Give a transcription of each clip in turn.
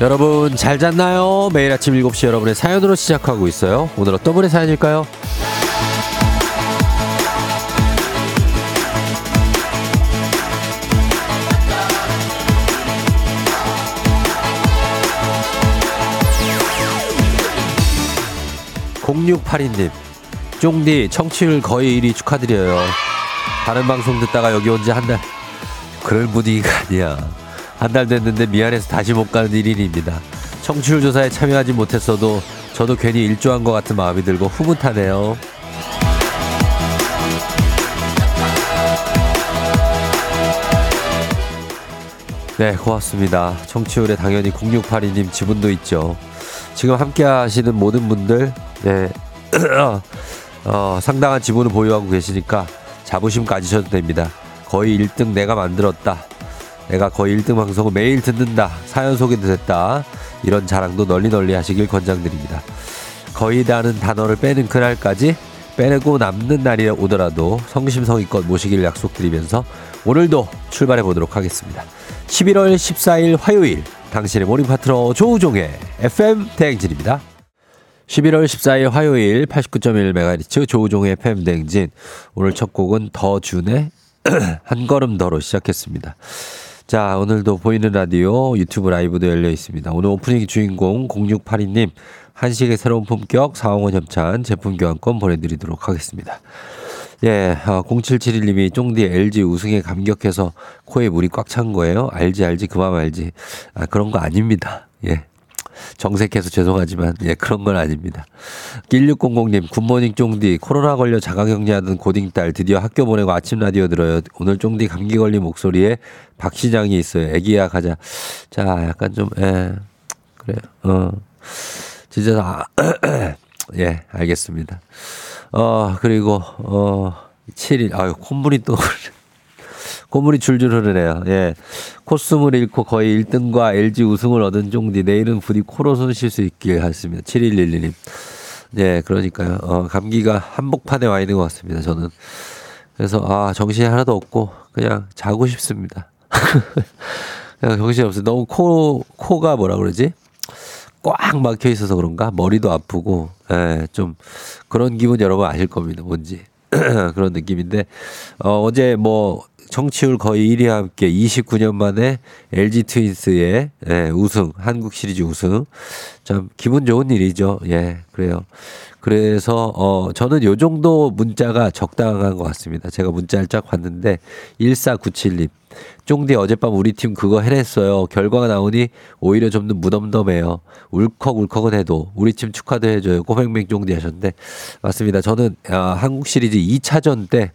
여러분 잘 잤나요? 매일 아침 7시 여러분의 사연으로 시작하고 있어요. 오늘 어떤 분의 사연일까요? 0682님, 쫑디 청취율 거의 1위 축하드려요. 다른 방송 듣다가 여기 온 지 한 달. 그럴 분위기가 아니야. 한 달 됐는데 미안해서 다시 못 가는 1인입니다. 청취율 조사에 참여하지 못했어도 저도 괜히 일조한 것 같은 마음이 들고 흐뭇하네요. 네, 고맙습니다. 청취율에 당연히 0682님 지분도 있죠. 지금 함께 하시는 모든 분들, 네, 어, 상당한 지분을 보유하고 계시니까 자부심 가지셔도 됩니다. 거의 1등 내가 만들었다. 내가 거의 1등 방송을 매일 듣는다. 사연 소개도 됐다. 이런 자랑도 널리 널리 하시길 권장드립니다. 거의 다는 단어를 빼는 그날까지 빼내고 마는 날이 오더라도 성심성의껏 모시길 약속드리면서 오늘도 출발해 보도록 하겠습니다. 11월 14일 화요일 당신의 모닝 파트너 조우종의 FM 대행진입니다. 11월 14일 화요일 89.1MHz 조우종의 FM 대행진 오늘 첫 곡은 더준의 한 걸음 더로 시작했습니다. 자, 오늘도 보이는 라디오 유튜브 라이브도 열려 있습니다. 오늘 오프닝 주인공 0682님 한식의 새로운 품격 사홍원 협찬 제품 교환권 보내드리도록 하겠습니다. 예, 어, 0771님이 쫑디 LG 우승에 감격해서 코에 물이 꽉 찬 거예요. 알지, 알지, 그만 알지. 아, 그런 거 아닙니다. 예. 정색해서 죄송하지만, 예, 그런 건 아닙니다. 1600님, 굿모닝 쫑디, 코로나 걸려 자가격리하던 고딩딸 드디어 학교 보내고 아침 라디오 들어요. 오늘 쫑디 감기 걸린 목소리에 박 시장이 있어요. 애기야 가자. 자, 약간 좀, 예, 그래요. 어. 진짜, 아, 예, 알겠습니다. 어, 그리고, 어, 7일, 아유, 콧물이 또, 콧물이 줄줄 흐르네요. 예. 코스을 잃고 거의 1등과 LG 우승을 얻은 종디, 내일은 부디 코로 손 쉴 수 있길 하십니다. 7111님. 예, 그러니까요. 어, 감기가 한복판에 와 있는 것 같습니다, 저는. 그래서, 아, 정신이 하나도 없고, 그냥 자고 싶습니다. 그냥 정신이 없어요. 너무 코, 코가 뭐라 그러지? 꽉 막혀 있어서 그런가? 머리도 아프고, 예, 좀 그런 기분 여러분 아실 겁니다. 뭔지. 그런 느낌인데, 어, 어제 뭐, 정치율 거의 1위와 함께 29년 만에 LG 트윈스의 예, 우승, 한국 시리즈 우승. 참 기분 좋은 일이죠. 예, 그래요. 그래서 어 저는 요 정도 문자가 적당한 것 같습니다. 제가 문자를 쫙 봤는데 1497님. 쫑디 어젯밤 우리 팀 그거 해냈어요. 결과가 나오니 오히려 좀더 무덤덤해요. 울컥울컥은 해도 우리 팀 축하도 해줘요. 꼬맹맹 쫑디 하셨는데 맞습니다. 저는 아, 한국 시리즈 2차전 때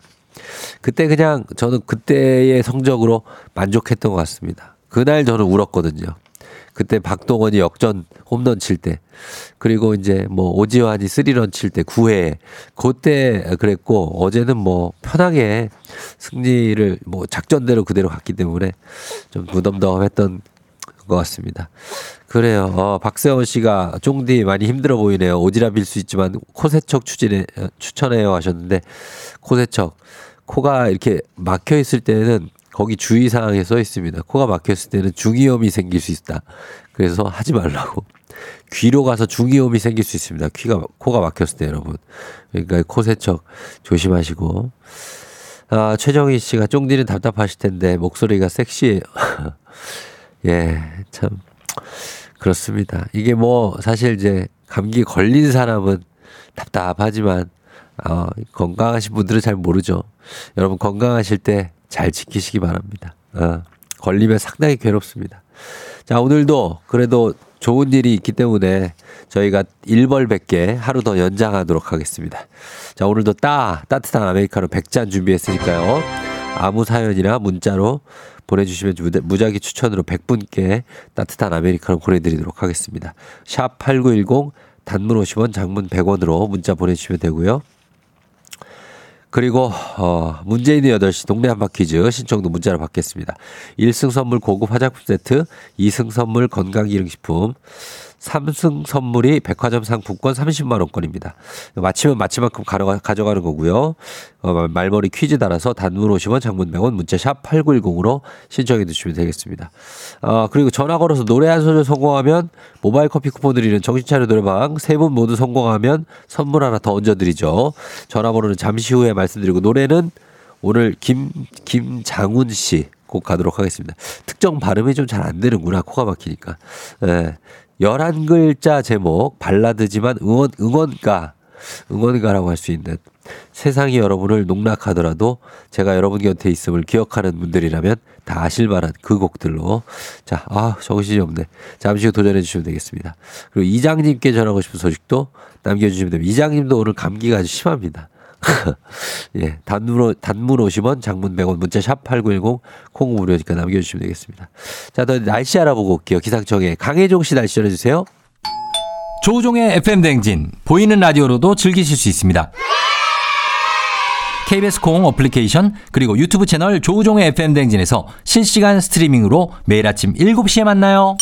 그때 그냥 저는 그때의 성적으로 만족했던 것 같습니다. 그날 저는 울었거든요. 그때 박동원이 역전 홈런 칠 때, 그리고 이제 뭐 오지환이 쓰리런 칠 때 9회, 그때 그랬고, 어제는 뭐 편하게 승리를 뭐 작전대로 그대로 갔기 때문에 좀 무덤덤했던 것 같습니다. 그래요. 어, 박세원 씨가 쫑디 많이 힘들어 보이네요. 오지랖일 수 있지만 코세척 추진해, 추천해요 하셨는데, 코세척. 코가 이렇게 막혀 있을 때는 거기 주의사항에 써 있습니다. 코가 막혔을 때는 중이염이 생길 수 있다. 그래서 하지 말라고. 귀로 가서 중이염이 생길 수 있습니다. 귀가, 코가 막혔을 때 여러분. 그러니까 코 세척 조심하시고. 아, 최정희 씨가 쫑디는 답답하실 텐데 목소리가 섹시해요. 예, 참. 그렇습니다. 이게 뭐 사실 이제 감기 걸린 사람은 답답하지만 어, 건강하신 분들은 잘 모르죠. 여러분 건강하실 때 잘 지키시기 바랍니다. 어, 걸리면 상당히 괴롭습니다. 자, 오늘도 그래도 좋은 일이 있기 때문에 저희가 1벌 100개 하루 더 연장하도록 하겠습니다. 자, 오늘도 따, 따뜻한 아메리카노 100잔 준비했으니까요. 아무 사연이나 문자로 보내주시면 무작위 추천으로 100분께 따뜻한 아메리카노 보내드리도록 하겠습니다. 샵 8910 단문 50원 장문 100원으로 문자 보내주시면 되고요. 그리고 어 문재인의 8시 동네 한바 퀴즈 신청도 문자로 받겠습니다. 1승 선물 고급 화장품 세트, 2승 선물 건강기능식품, 삼승 선물이 백화점 상품권 30만 원권입니다. 마치면 마치만큼 가져가는 거고요. 어, 말머리 퀴즈 달아서 단문 50원, 장문 100원, 문자 샵 8910으로 신청해 주시면 되겠습니다. 어, 그리고 전화 걸어서 노래 한 소절 성공하면 모바일 커피 쿠폰 드리는 정신차려 노래방 세 분 모두 성공하면 선물 하나 더 얹어 드리죠. 전화번호는 잠시 후에 말씀드리고 노래는 오늘 김, 김장훈 씨곡 가도록 하겠습니다. 특정 발음이 좀 잘 안 되는구나. 코가 막히니까. 예. 11글자 제목, 발라드지만 응원, 응원가, 응원가라고 할 수 있는 세상이 여러분을 농락하더라도 제가 여러분 곁에 있음을 기억하는 분들이라면 다 아실 만한 그 곡들로 자, 아, 정신이 없네. 잠시 후 도전해 주시면 되겠습니다. 그리고 이장님께 전하고 싶은 소식도 남겨 주시면 됩니다. 이장님도 오늘 감기가 아주 심합니다. 예, 단문, 단문 50원, 장문 100원, 문자 샵 8910, 콩 무료니까 남겨주시면 되겠습니다. 자, 더 날씨 알아보고 올게요. 기상청에 강혜종 씨 날씨 전해주세요. 조우종의 FM댕진, 보이는 라디오로도 즐기실 수 있습니다. KBS 콩 어플리케이션 그리고 유튜브 채널 조우종의 FM댕진에서 실시간 스트리밍으로 매일 아침 7시에 만나요.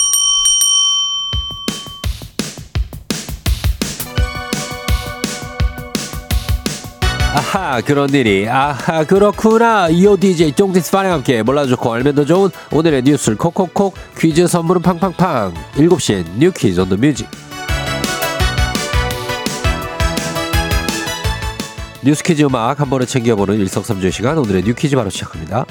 그런 일이. 아하 그렇구나. 이오 DJ 쫑디스 파랑 함께 몰라주고 알면 더 좋은 오늘의 뉴스를 콕콕콕 퀴즈 선물은 팡팡팡. 7시엔 New Quiz on the Music. 뉴스 퀴즈 음악 한 번에 챙겨보는 일석삼조의 시간. 오늘의 New 퀴즈 바로 시작합니다.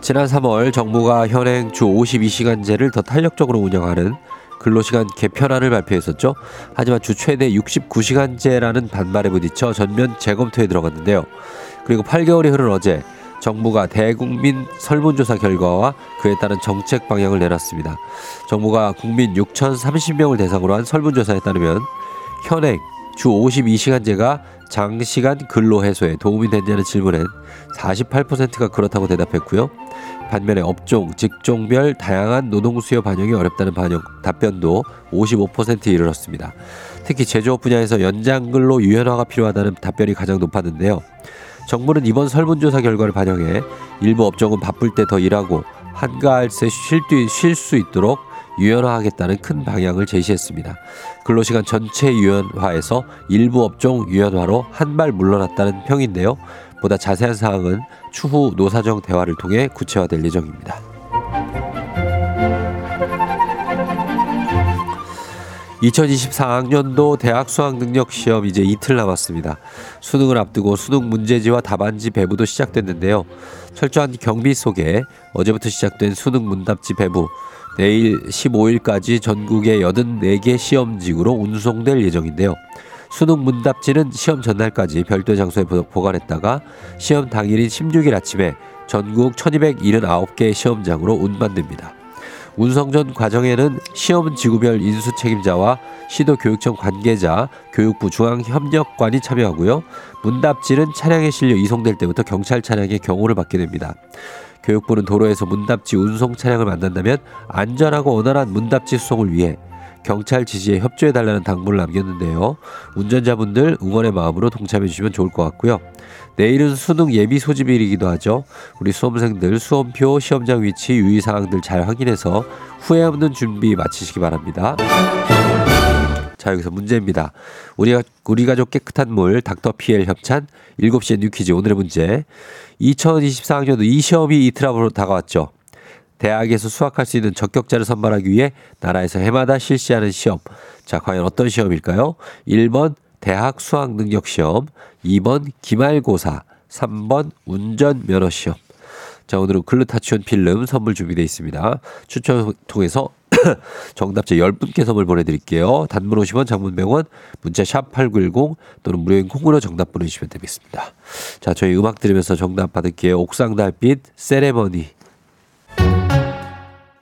지난 3월 정부가 현행 주 52시간제를 더 탄력적으로 운영하는 근로시간 개편안을 발표했었죠. 하지만 주 최대 69시간제라는 반발에 부딪혀 전면 재검토에 들어갔는데요. 그리고 8개월이 흐른 어제 정부가 대국민 설문조사 결과와 그에 따른 정책 방향을 내놨습니다. 정부가 국민 6,030명을 대상으로 한 설문조사에 따르면 현행 주 52시간제가 장시간 근로 해소에 도움이 됐냐는 질문엔 48%가 그렇다고 대답했고요. 반면에 업종, 직종별 다양한 노동 수요 반영이 어렵다는 반영 답변도 55%에 이르렀습니다. 특히 제조업 분야에서 연장 근로 유연화가 필요하다는 답변이 가장 높았는데요. 정부는 이번 설문조사 결과를 반영해 일부 업종은 바쁠 때 더 일하고 한가할 쉴수 있도록 유연화하겠다는 큰 방향을 제시했습니다. 근로시간 전체 유연화에서 일부 업종 유연화로 한 발 물러났다는 평인데요. 보다 자세한 사항은 추후 노사정 대화를 통해 구체화될 예정입니다. (2024학년도) 대학 수학 능력 시험 이제 이틀 남았습니다. 수능을 앞두고 수능 문제지와 답안지 배부도 시작됐는데요. 철저한 경비 속에 어제부터 시작된 수능 문답지 배부 내일 15일까지 전국의 84개 시험지구로 운송될 예정인데요. 수능 문답지는 시험 전날까지 별도 장소에 보관했다가 시험 당일인 16일 아침에 전국 1279개 시험장으로 운반됩니다. 운송 전 과정에는 시험 지구별 인수 책임자와 시도 교육청 관계자, 교육부 중앙협력관이 참여하고요. 문답지는 차량에 실려 이송될 때부터 경찰 차량의 경호를 받게 됩니다. 교육부는 도로에서 문답지 운송 차량을 만난다면 안전하고 원활한 문답지 수송을 위해 경찰 지지에 협조해달라는 당부를 남겼는데요. 운전자분들 응원의 마음으로 동참해 주시면 좋을 것 같고요. 내일은 수능 예비 소집일이기도 하죠. 우리 수험생들 수험표, 시험장 위치, 유의사항들 잘 확인해서 후회 없는 준비 마치시기 바랍니다. 자, 여기서 문제입니다. 우리 가, 우리 가족 깨끗한 물, 닥터 피엘 협찬, 7시에 뉴퀴즈 오늘의 문제. 2024학년도 이 시험이 이틀 앞으로 다가왔죠. 대학에서 수학할 수 있는 적격자를 선발하기 위해 나라에서 해마다 실시하는 시험. 자, 과연 어떤 시험일까요? 1번 대학 수학 능력 시험, 2번 기말고사, 3번 운전 면허 시험. 자, 오늘은 글루타치온 필름 선물 준비되어 있습니다. 추천 통해서 정답자 10분께 선물 보내드릴게요. 단문 50원, 장문 100원, 문자 샵 8910 또는 무료인 콩으로 정답 보내주시면 되겠습니다. 자, 저희 음악 들으면서 정답 받을게요. 옥상 달빛 세레머니.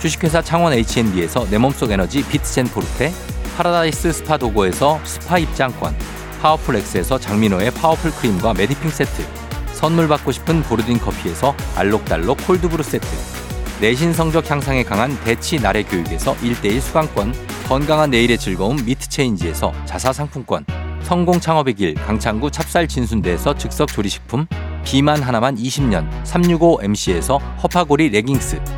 주식회사 창원 H&B에서 내 몸속 에너지 비트젠 포르테 파라다이스 스파 도고에서 스파 입장권 파워풀 엑스에서 장민호의 파워풀 크림과 메디핑 세트 선물 받고 싶은 보르딘 커피에서 알록달록 콜드브루 세트 내신 성적 향상에 강한 대치 나래 교육에서 1대1 수강권 건강한 내일의 즐거움 미트체인지에서 자사 상품권 성공 창업의 길 강창구 찹쌀 진순대에서 즉석 조리식품 비만 하나만 20년 365MC에서 허파고리 레깅스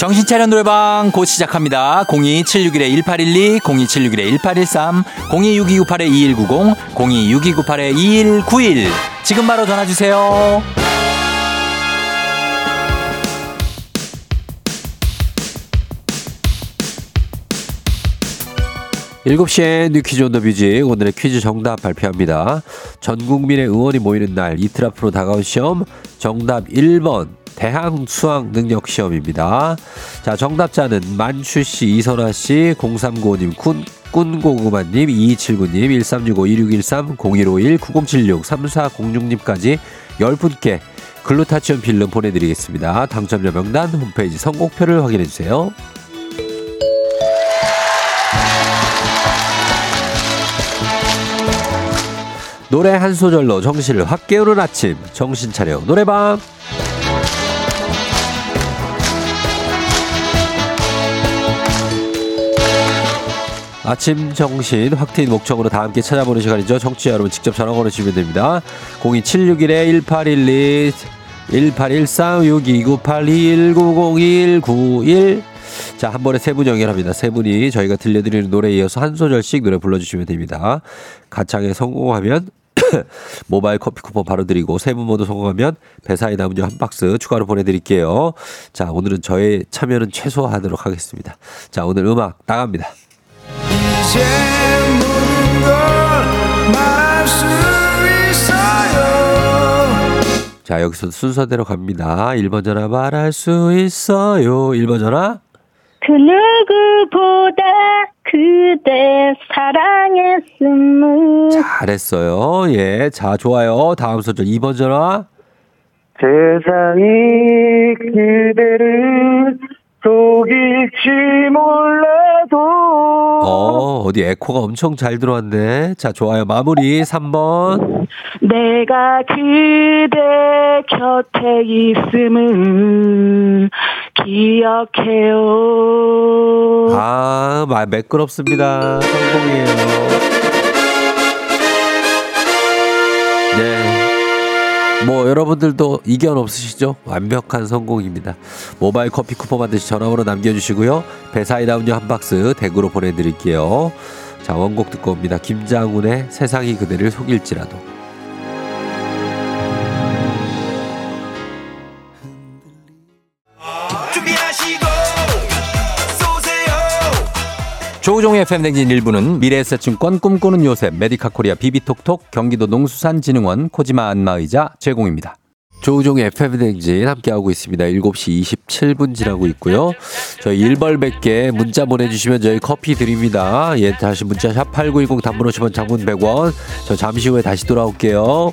정신차려 노래방 곧 시작합니다. 02761-1812, 02761-1813, 026298-2190, 026298-2191. 지금 바로 전화주세요. 7시에 뉴퀴즈 온 더 뮤직 오늘의 퀴즈 정답 발표합니다. 전 국민의 의원이 모이는 날 이틀 앞으로 다가온 시험 정답 1번 대항 수학 능력 시험입니다. 자, 정답자는 만추 씨, 이선아 씨, 0395님, 군 꾼고구마님, 2279님, 1365, 2613, 0151, 9076, 3406님까지 10분께 글루타치온 필름 보내드리겠습니다. 당첨자 명단 홈페이지 선곡표를 확인해주세요. 노래 한 소절로 정신을 확 깨우는 아침 정신 차려 노래방 아침 정신 확 트인 목청으로 다 함께 찾아보는 시간이죠. 청취자 여러분 직접 전화 걸어주시면 됩니다. 02761-1812 1813 6298 190191 자, 한 번에 세 분 연결합니다. 세 분이 저희가 들려드리는 노래에 이어서 한 소절씩 노래 불러주시면 됩니다. 가창에 성공하면 모바일 커피 쿠폰 바로 드리고 세 분 모두 성공하면 배사이다 음료 한 박스 추가로 보내드릴게요. 자, 오늘은 저의 참여는 최소화하도록 하겠습니다. 자, 오늘 음악 나갑니다. 이제 모든 걸 말할 수 있어요 자, 여기서 순서대로 갑니다. 1번 전화 말할 수 있어요. 1번 전화. 그 누구보다 그대 사랑했음을 잘했어요. 예. 자, 좋아요. 다음 소절 2번 전화. 세상이 그대를 속일지 몰라도 어, 어디 에코가 엄청 잘 들어왔네. 자, 좋아요. 마무리 3번. 내가 그대 곁에 있음을 기억해요. 아, 마- 매끄럽습니다. 성공이에요. 네. 뭐 여러분들도 이견 없으시죠? 완벽한 성공입니다. 모바일 커피 쿠폰 받으시 전화번호 남겨주시고요. 배사이다 음료 한 박스 댁으로 보내드릴게요. 자 원곡 듣고 옵니다. 김장훈의 세상이 그대를 속일지라도. 조우종의 FM댕진 1부는 미래에셋증권 꿈꾸는 요셉 메디카 코리아 비비톡톡 경기도 농수산진흥원 코지마 안마의자 제공입니다. 조우종의 FM댕진 함께하고 있습니다. 7시 27분 지나고 있고요. 저희 일벌100개 문자 보내주시면 저희 커피 드립니다. 예, 다시 문자 샵 8910 단문 50원 장문 100원. 저 잠시 후에 다시 돌아올게요.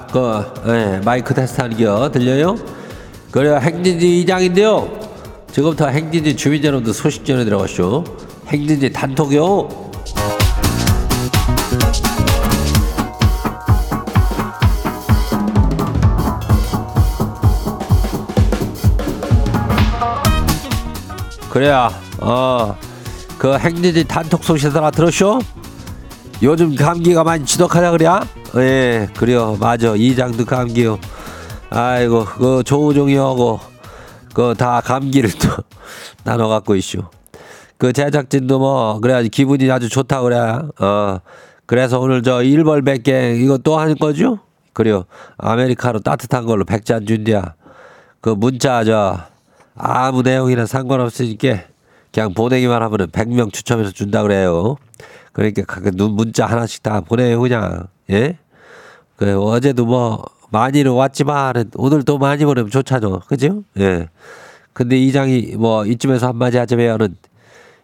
그, 예, 마이크 테스트 겨. 들려요? 그래요, 행진지 이장인데요. 지금부터 행진지 주민 여러분들 소식 전해 들어가시오. 행진지 단톡이요. 그래야, 어, 그 행진지 단톡 소식 하나 들었쇼? 요즘 감기가 많이 지독하다 그래? 예, 그래요. 맞아. 이장도 감기요. 아이고, 그 조우종이하고 그 다 감기를 또 나눠 갖고 있슈. 그 제작진도 뭐 그래야지 기분이 아주 좋다 그래. 어. 그래서 오늘 저 일벌 백개 이거 또 하는 거죠? 그래요. 아메리카노 따뜻한 걸로 백잔 준디야. 그 문자 저 아무 내용이나 상관없으니까 그냥 보내기만 하면은 100명 추첨해서 준다 그래요. 그러니까 각눈 문자 하나씩 다 보내요 그냥. 예? 그 어제도 뭐 많이는 왔지만 오늘 또 많이 보내면 좋잖아. 그죠? 예. 근데 이장이 뭐 이쯤에서 한마디 하자면은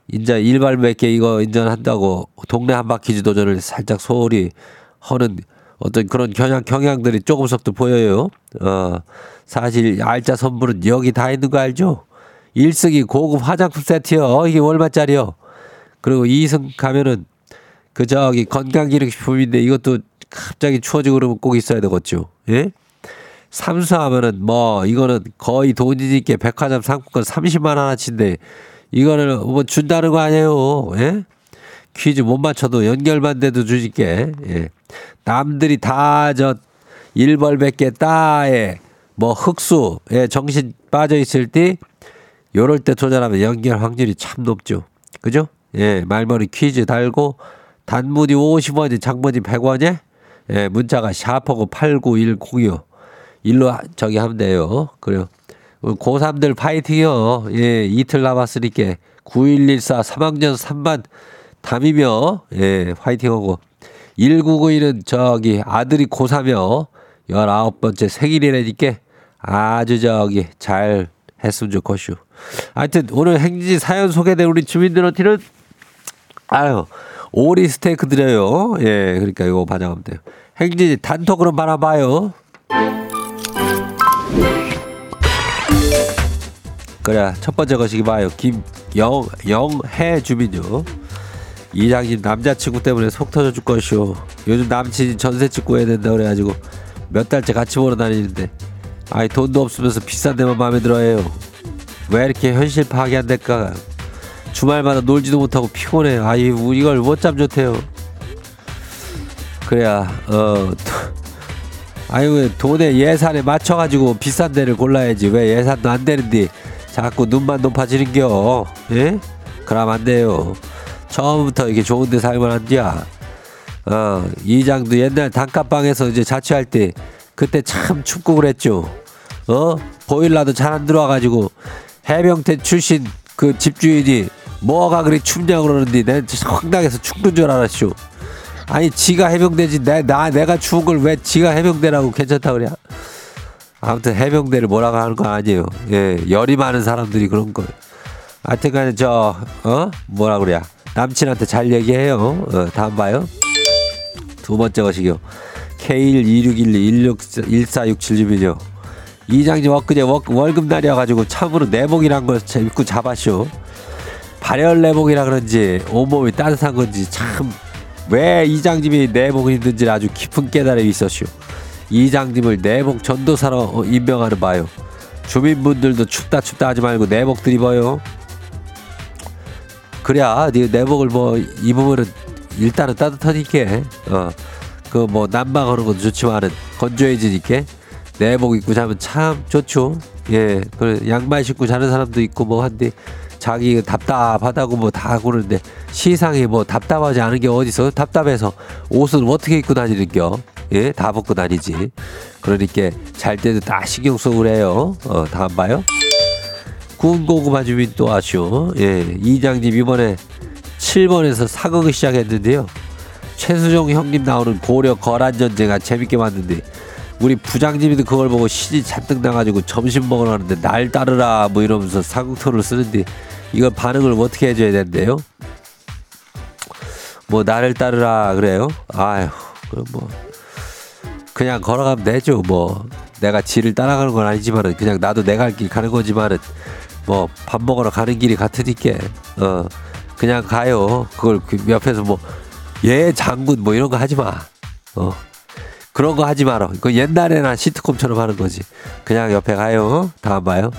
인자 일발 몇 개 이거 인전한다고 동네 한 바퀴지 도전을 살짝 소홀히 하는 어떤 그런 경향 경향들이 조금씩도 보여요. 어 사실 알짜 선물은 여기 다 있는 거 알죠? 일승이 고급 화장품 세트요. 이게 얼마짜리요? 그리고 이승 가면은 그 저기 건강기능식품인데 이것도 갑자기 추워지고 그러면 꼭 있어야 되겠죠. 예? 삼수하면은 뭐 이거는 거의 돈이니까 백화점 상품권 30만 원어치인데 이거는 뭐 준다는 거 아니에요. 예? 퀴즈 못 맞춰도 연결만 돼도 주실게. 예. 남들이 다 저 일벌백개 따에 뭐 흑수에 정신 빠져 있을 때 요럴 때 도전하면 연결 확률이 참 높죠. 그죠? 예, 말머리 퀴즈 달고 단문이 50원이 장문이 100원에 예, 문자가 샤프고 89106 일로 하- 저기 하면 돼요. 그래요. 고3들 파이팅이요. 예, 이틀 남았으니까 9114 3학년 3반 담이며 예, 파이팅하고 1991은 저기 아들이 고3이요. 19번째 생일이라니까 아주 저기 잘 했으면 좋겠슈. 하여튼 오늘 행진지 사연 소개된 우리 주민들한테는 아유 오리 스테이크 드려요. 예, 그러니까 이거 반영하면 돼요. 행진지 단톡으로 말아봐요. 그래 첫 번째 거시기 봐요. 김영 영해 주민요. 이장님 남자친구 때문에 속 터져 줄 것이오. 요즘 남친이 전세 찍고 해야 된다 그래가지고 몇 달째 같이 보러 다니는데 아이 돈도 없으면서 비싼 데만 마음에 들어해요. 왜 이렇게 현실 파악이 안 될까? 주말마다 놀지도 못하고 피곤해. 아이 이걸 못잠 좋대요. 그래야 어 아유 왜 돈에 예산에 맞춰가지고 비싼 데를 골라야지 왜 예산도 안 되는데 자꾸 눈만 높아지는겨 예? 그럼 안 돼요 처음부터 이게 좋은 데 살면 안 돼. 어 이장도 옛날 단칸방에서 이제 자취할 때 그때 참 춥고 그랬죠 어 보일러도 잘 안 들어와가지고 해병대 출신 그 집주인이 뭐가 그리 춥냐 그러는데 진짜 황당해서 죽는 줄 알았쇼 아니 지가 해병대지. 내, 나 내가 추운 걸 왜 지가 해병대라고 괜찮다 그래? 아무튼 해병대를 뭐라고 하는 거 아니에요. 예 열이 많은 사람들이 그런 거 하여튼간에 저 어? 뭐라 그래야? 남친한테 잘 얘기해요. 어, 다음 봐요. 두 번째 것이요. K12612161467주민요. 이장님 엊그제 월- 월급 날이어가지고 참으로 내복이란 걸 입고 잡았쇼 발열 내복이라 그런지 온몸이 따뜻한 건지 참 왜 이장님이 내복을 입는지 아주 깊은 깨달음이 있었슈. 이장님을 내복 전도사로 어, 임명하는 바요. 주민분들도 춥다 춥다 하지 말고 내복들 입어요. 그래야 네 내복을 뭐 입으면은 일단은 따뜻하니까 어 그 뭐 난방하는 것도 좋지만은 건조해지니까 내복 입고 자면 참 좋죠. 예, 그 양말 신고 자는 사람도 있고 뭐 한데 자기 답답하다고 뭐 다 그러는데 시상에 뭐 답답하지 않은 게 어디서 답답해서 옷을 어떻게 입고 다니는겨? 예, 다 벗고 다니지. 그러니까 잘 때도 다 신경 쓰고 그래요. 어, 다음 봐요. 구운 고구마 주민 또 아쉬워. 예, 이장님 이번에 7번에서 사극을 시작했는데요. 최수종 형님 나오는 고려 거란 전쟁아 재밌게 봤는데 우리 부장님도 그걸 보고 신이 잔뜩 나가지고 점심 먹으러 가는데 날 따르라 뭐 이러면서 사국토를 쓰는데 이거 반응을 어떻게 해줘야 된대요? 뭐 나를 따르라 그래요? 아휴 그럼 뭐 그냥 걸어가면 되죠 뭐 내가 지를 따라가는 건 아니지만은 그냥 나도 내갈길 가는 거지만은 뭐 밥 먹으러 가는 길이 같으니까 어 그냥 가요 그걸 그 옆에서 뭐 예 장군 뭐 이런 거 하지 마어 그런 거 하지 마라. 그 옛날에나 시트콤처럼 하는 거지. 그냥 옆에 가요. 다음 봐요.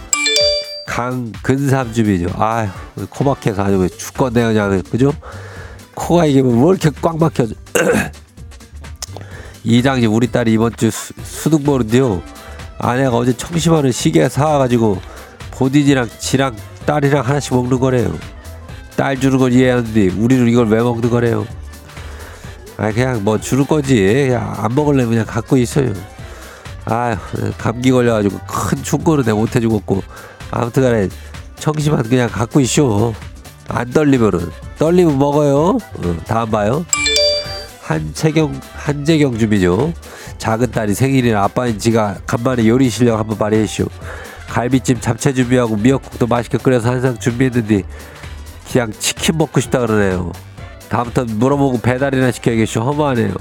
강근삼 주민이죠. 아휴 코 막혀서 아주 죽겠네 그냥. 그죠? 코가 이게 뭐 이렇게 꽉 막혀져. 이장님 우리 딸이 이번 주 수, 수능 보는데요. 아내가 어제 청심환을 시계 사와가지고 본인이랑 지랑 딸이랑 하나씩 먹는 거래요. 딸 주는 건 이해하는데 우리는 이걸 왜 먹는 거래요 아 그냥 뭐 주는 거지. 그냥 안 먹을래면 그냥 갖고 있어요. 아휴 감기 걸려가지고 큰 충고는 내가 못 해주겠고. 아무튼간에 청심환 그냥 갖고 있쇼. 안 떨리면은. 떨리면 먹어요. 어, 다음 봐요. 한채경 한재경 주민요. 작은 딸이 생일이라 아빠인 지가 간만에 요리 실력 한번 발휘했쇼. 갈비찜 잡채 준비하고 미역국도 맛있게 끓여서 한 상 준비했는데 그냥 치킨 먹고 싶다 그러네요. 다음부터 물어보고 배달이나 시켜야겠쇼. 허무하네요.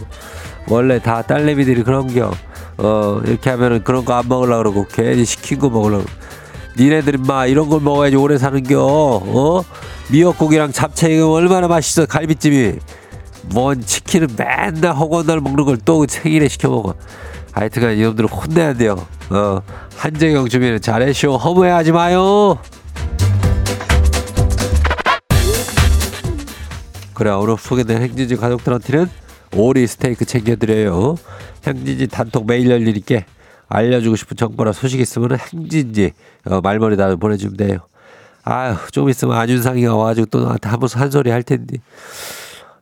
원래 다 딸내미들이 그런겨. 어 이렇게 하면은 그런 거 안 먹으려고 그러고 괜히 시킨 거 먹으려고. 니네들 마 이런 걸 먹어야지 오래 사는겨. 어 미역국이랑 잡채 이거 얼마나 맛있어 갈비찜이. 뭔 치킨은 맨날 허구한 날 먹는 걸 또 생일에 시켜 먹어. 하여튼간 이놈들을 혼내야 돼요. 어, 한재경 주민은 잘해쇼. 허무해하지 마요. 그래 오늘 소개된 행진지 가족들한테는 오리 스테이크 챙겨드려요. 행진지 단톡 메일 열리니까 알려주고 싶은 정보나 소식 있으면 행진지 어, 말머리 다 보내주면 돼요. 아유 좀 있으면 안윤상이가 와가지고 또 나한테 한번한 소리 할 텐데.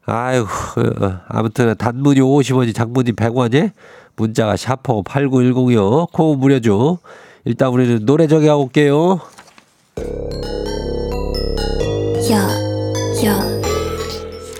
아유, 어, 아무튼 단문이 50원이 장문이 100원이 문자가 샤퍼 8910이요. 코 무려줘. 일단 우리는 노래 저기 하고 올게요. 야, 야.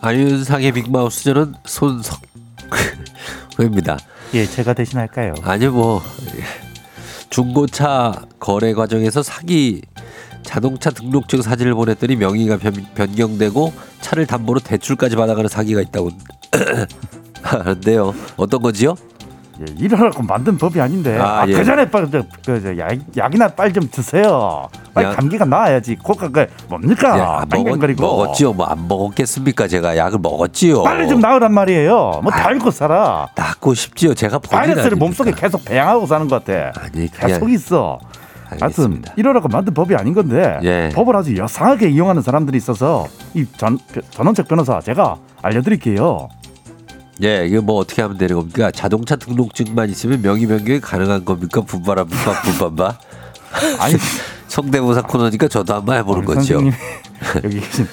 안윤상의 빅마우스 저는 손석 입니다. 예, 제가 대신할까요? 아니요 뭐 중고차 거래 과정에서 사기 자동차 등록증 사진을 보냈더니 명의가 변, 변경되고 차를 담보로 대출까지 받아가는 사기가 있다고 하는데요. 어떤 거지요? 예, 일하라고 만든 법이 아닌데. 아, 아, 예. 그 전에 빨, 저, 그, 저, 약, 약이나 빨좀 드세요. 빨리 약. 감기가 나아야지. 코가 그 뭡니까? 야, 먹었, 뺑뺑거리고. 먹었지요. 뭐 안 먹었겠습니까? 제가 약을 먹었지요. 빨리 좀 나으란 말이에요. 뭐 달고 살아. 낫고 싶지요. 제가 바이러스를? 몸속에 계속 배양하고 사는 것 같아. 아니 그게 계속 있어. 하여튼. 이러라고 만든 법이 아닌 건데 예. 법을 아주 여상하게 이용하는 사람들이 있어서 이 전, 전원책 변호사 제가 알려드릴게요. 예, 이게 뭐 어떻게 하면 되는 겁니까? 자동차 등록증만 있으면 명의 변경이 가능한 겁니까? 분바랍니까? 분반바? 아니 성대모사 코너니까 저도 한번 해보는 거죠. 여기 계신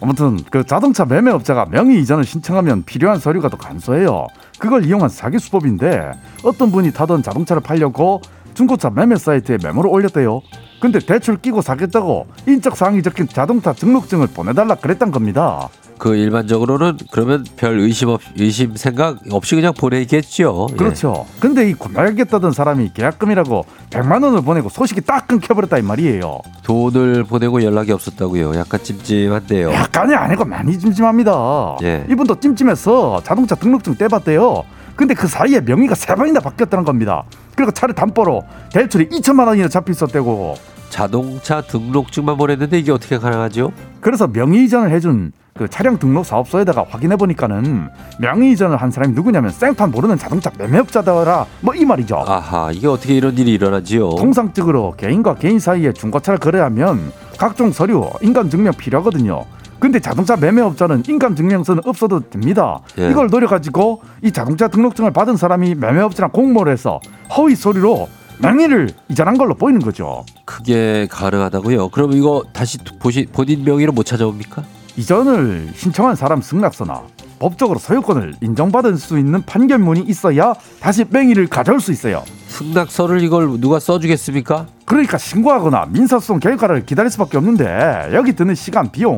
아무튼 그 자동차 매매 업자가 명의 이전을 신청하면 필요한 서류가 더 간소해요. 그걸 이용한 사기 수법인데 어떤 분이 타던 자동차를 팔려고 중고차 매매 사이트에 메모를 올렸대요. 근데 대출 끼고 사겠다고 인적 사항이 적힌 자동차 등록증을 보내달라 그랬단 겁니다. 그 일반적으로는 그러면 별 의심 없 의심 생각 없이 그냥 보내겠죠. 예. 그렇죠. 근데 이 구매하겠다던 사람이 계약금이라고 100만 원을 보내고 소식이 딱 끊겨버렸다 이 말이에요. 돈을 보내고 연락이 없었다고요. 약간 찜찜한데요. 약간이 아니고 많이 찜찜합니다. 예. 이분도 찜찜해서 자동차 등록증 떼봤대요. 근데 그 사이에 명의가 세 번이나 바뀌었다는 겁니다. 그리고 차를 담보로 대출이 2천만 원이나 잡혀 있었대고. 자동차 등록증만 보냈는데 이게 어떻게 가능하죠? 그래서 명의 이전을 해준 그 차량 등록 사업소에다가 확인해 보니까는 명의 이전을 한 사람이 누구냐면 생판 모르는 자동차 매매업자더라 뭐 이 말이죠. 아하, 이게 어떻게 이런 일이 일어나지요? 통상적으로 개인과 개인 사이에 중고차를 거래하면 각종 서류, 인감 증명 필요하거든요. 근데 자동차 매매업자는 인감 증명서는 없어도 됩니다. 예. 이걸 노려가지고 이 자동차 등록증을 받은 사람이 매매업자랑 공모를 해서 허위 서류로 명의를 이전한 걸로 보이는 거죠. 그게 가능하다고요? 그럼 이거 다시 보시, 본인 명의로 못 찾아옵니까? 이전을 신청한 사람 승낙서나 법적으로 소유권을 인정받을 수 있는 판결문이 있어야 다시 명의를 가져올 수 있어요. 승낙서를 이걸 누가 써주겠습니까? 그러니까 신고하거나 민사소송 결과를 기다릴 수밖에 없는데 여기 드는 시간 비용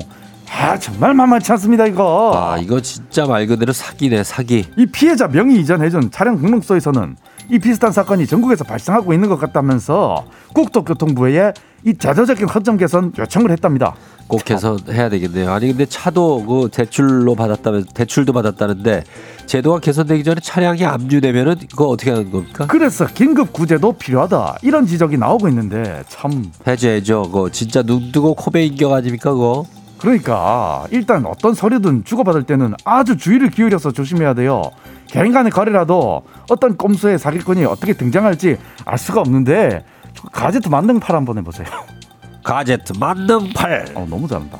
아 정말 만만치 않습니다 이거 아, 이거 진짜 말 그대로 사기네, 사기. 이 피해자 명의 이전 해준 차량 등록소에서는 이 비슷한 사건이 전국에서 발생하고 있는 것 같다면서 국토교통부에 이 자조적인 허점 개선 요청을 했답니다. 꼭 해서 해야 되겠네요. 아니 근데 차도 그 대출로 받았다면 대출도 받았다는데 제도가 개선되기 전에 차량이 압류되면은 그거 어떻게 하는 겁니까? 그래서 긴급 구제도 필요하다 이런 지적이 나오고 있는데 참 해줘야죠. 그거 진짜 눈 뜨고 코베 인격 아닙니까 그거? 그러니까 일단 어떤 서류든 주고받을 때는 아주 주의를 기울여서 조심해야 돼요. 개인 간의 거래라도 어떤 꼼수의 사기꾼이 어떻게 등장할지 알 수가 없는데 가제트 만능팔 한번 해보세요. 가제트 만능팔. 어, 너무 잘한다.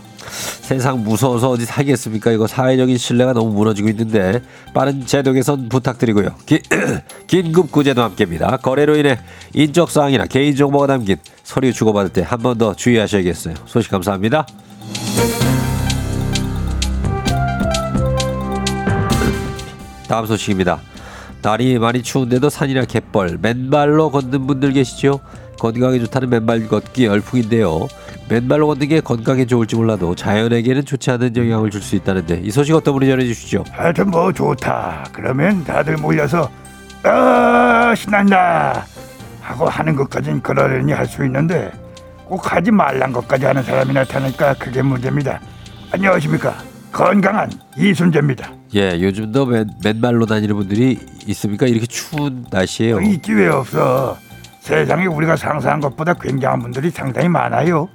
세상 무서워서 어디 사겠습니까? 이거 사회적인 신뢰가 너무 무너지고 있는데 빠른 제도 개선 부탁드리고요. 기, 긴급 구제도 함께입니다. 거래로 인해 인적 사항이나 개인 정보가 담긴 서류 주고받을 때 한 번 더 주의하셔야겠어요. 소식 감사합니다. 다음 소식입니다. 날이 많이 추운데도 산이나 갯벌, 맨발로 걷는 분들 계시죠? 건강에 좋다는 맨발 걷기 열풍인데요. 맨발로 걷는 게 건강에 좋을지 몰라도 자연에게는 좋지 않은 영향을 줄 수 있다는데 이 소식 어떤 분이 전해주시죠? 하여튼 뭐 좋다. 그러면 다들 몰려서 아 신난다 하고 하는 것까진 그러려니 할 수 있는데 꼭 하지 말란 것까지 하는 사람이 나타나니까 그게 문제입니다. 안녕하십니까 건강한 이순재입니다. 예, 요즘도 맨, 맨발로 다니는 분들이 있습니까? 이렇게 추운 날씨에요. 있기 왜 없어. 세상에 우리가 상상한 것보다 굉장한 분들이 상당히 많아요.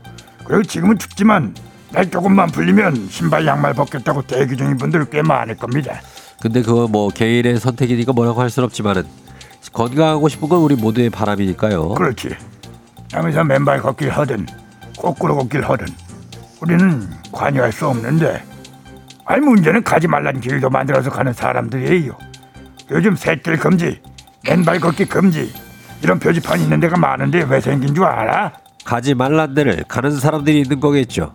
그리고 지금은 춥지만 날 조금만 풀리면 신발 양말 벗겠다고 대기 중인 분들 꽤 많을 겁니다. 근데 그거 뭐 개인의 선택이니까 뭐라고 할 수는 없지만은 건강하고 싶은 건 우리 모두의 바람이니까요. 그렇지. 하면서 맨발 걷길 하든 거꾸로 걷길 하든 우리는 관여할 수 없는데 아니 문제는 가지 말란 길도 만들어서 가는 사람들이에요. 요즘 새길 금지, 맨발 걷기 금지 이런 표지판이 있는 데가 많은데 왜 생긴 줄 알아? 가지 말란 데를 가는 사람들이 있는 거겠죠.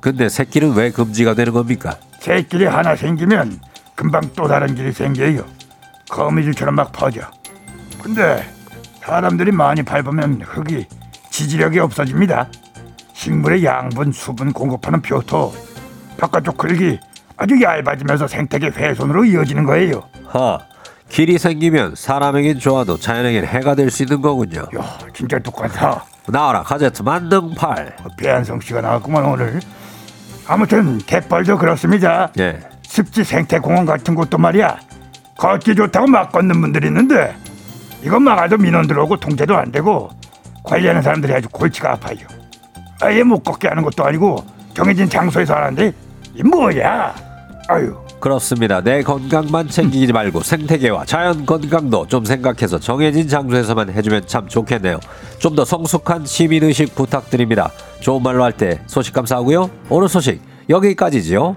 근데 새끼는 왜 금지가 되는 겁니까? 새길이 하나 생기면 금방 또 다른 길이 생겨요. 거미줄처럼 막 퍼져. 근데 사람들이 많이 밟으면 흙이 지지력이 없어집니다. 식물의 양분, 수분 공급하는 표토, 바깥쪽 흙이 아주 얇아지면서 생태계 훼손으로 이어지는 거예요. 하, 길이 생기면 사람에겐 좋아도 자연에겐 해가 될 수 있는 거군요. 야, 진짜 똑같아. 나와라 가제트 만능팔. 배한성 씨가 나왔구만 오늘. 아무튼 갯벌도 그렇습니다. 예. 습지 생태공원 같은 곳도 말이야 걷기 좋다고 막 걷는 분들이 있는데 이건 막아도 민원 들어오고 통제도 안 되고 관리하는 사람들이 아주 골치가 아파요 아예 못 걷게 하는 것도 아니고 정해진 장소에서 하는데 이 뭐야 아유 그렇습니다. 내 건강만 챙기지 말고 생태계와 자연 건강도 좀 생각해서 정해진 장소에서만 해주면 참 좋겠네요. 좀 더 성숙한 시민 의식 부탁드립니다. 좋은 말로 할 때 소식 감사하고요. 오늘 소식 여기까지지요.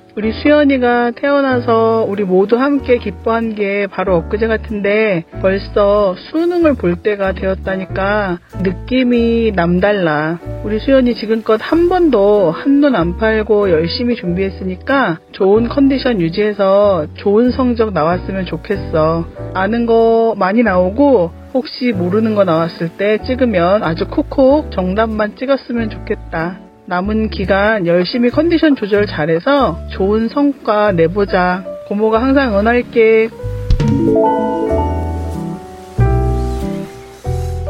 우리 수연이가 태어나서 우리 모두 함께 기뻐한 게 바로 엊그제 같은데 벌써 수능을 볼 때가 되었다니까 느낌이 남달라. 우리 수연이 지금껏 한 번도 한눈 안 팔고 열심히 준비했으니까 좋은 컨디션 유지해서 좋은 성적 나왔으면 좋겠어. 아는 거 많이 나오고 혹시 모르는 거 나왔을 때 찍으면 아주 콕콕 정답만 찍었으면 좋겠다. 남은 기간 열심히 컨디션 조절 잘해서 좋은 성과 내보자. 고모가 항상 응원할게.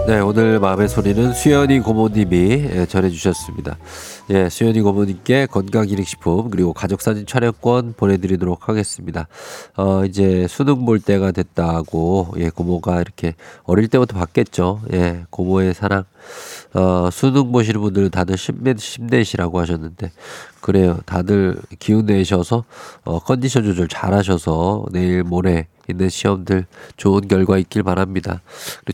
네, 오늘 마음의 소리는 수연이 고모님이 예, 전해주셨습니다. 예, 수연이 고모님께 건강기능식품 그리고 가족사진 촬영권 보내드리도록 하겠습니다. 어, 이제 수능 볼 때가 됐다고 예, 고모가 이렇게 어릴 때부터 봤겠죠. 예, 고모의 사랑. 어, 수능 보시는 분들 다들 힘내, 힘내시라고 하셨는데 그래요. 다들 기운 내셔서 어, 컨디션 조절 잘 하셔서 내일 모레 있는 시험들 좋은 결과 있길 바랍니다.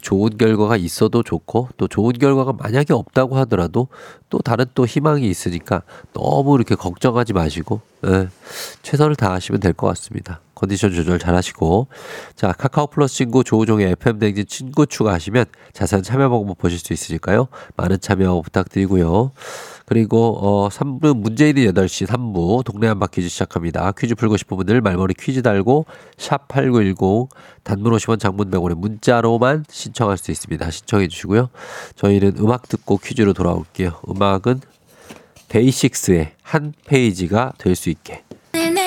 좋은 결과가 있어도 좋고 또 좋은 결과가 만약에 없다고 하더라도 또 다른 또 희망이 있으니까 너무 이렇게 걱정하지 마시고 예, 최선을 다하시면 될 것 같습니다. 컨디션 조절 잘 하시고 자 카카오 플러스 친구 조우종의 FM 댕진 친구 추가하시면 자세한 참여 방법 보실 수 있으니까요. 많은 참여 부탁드리고요. 그리고 어 3부 문제 있는 8시 3부 동네 한바 퀴즈 시작합니다. 퀴즈 풀고 싶은 분들 말머리 퀴즈 달고 샵8910 단문 50원 장문 100원에 문자로만 신청할 수 있습니다. 신청해 주시고요. 저희는 음악 듣고 퀴즈로 돌아올게요. 음악은 데이식스의 한 페이지가 될 수 있게. 내아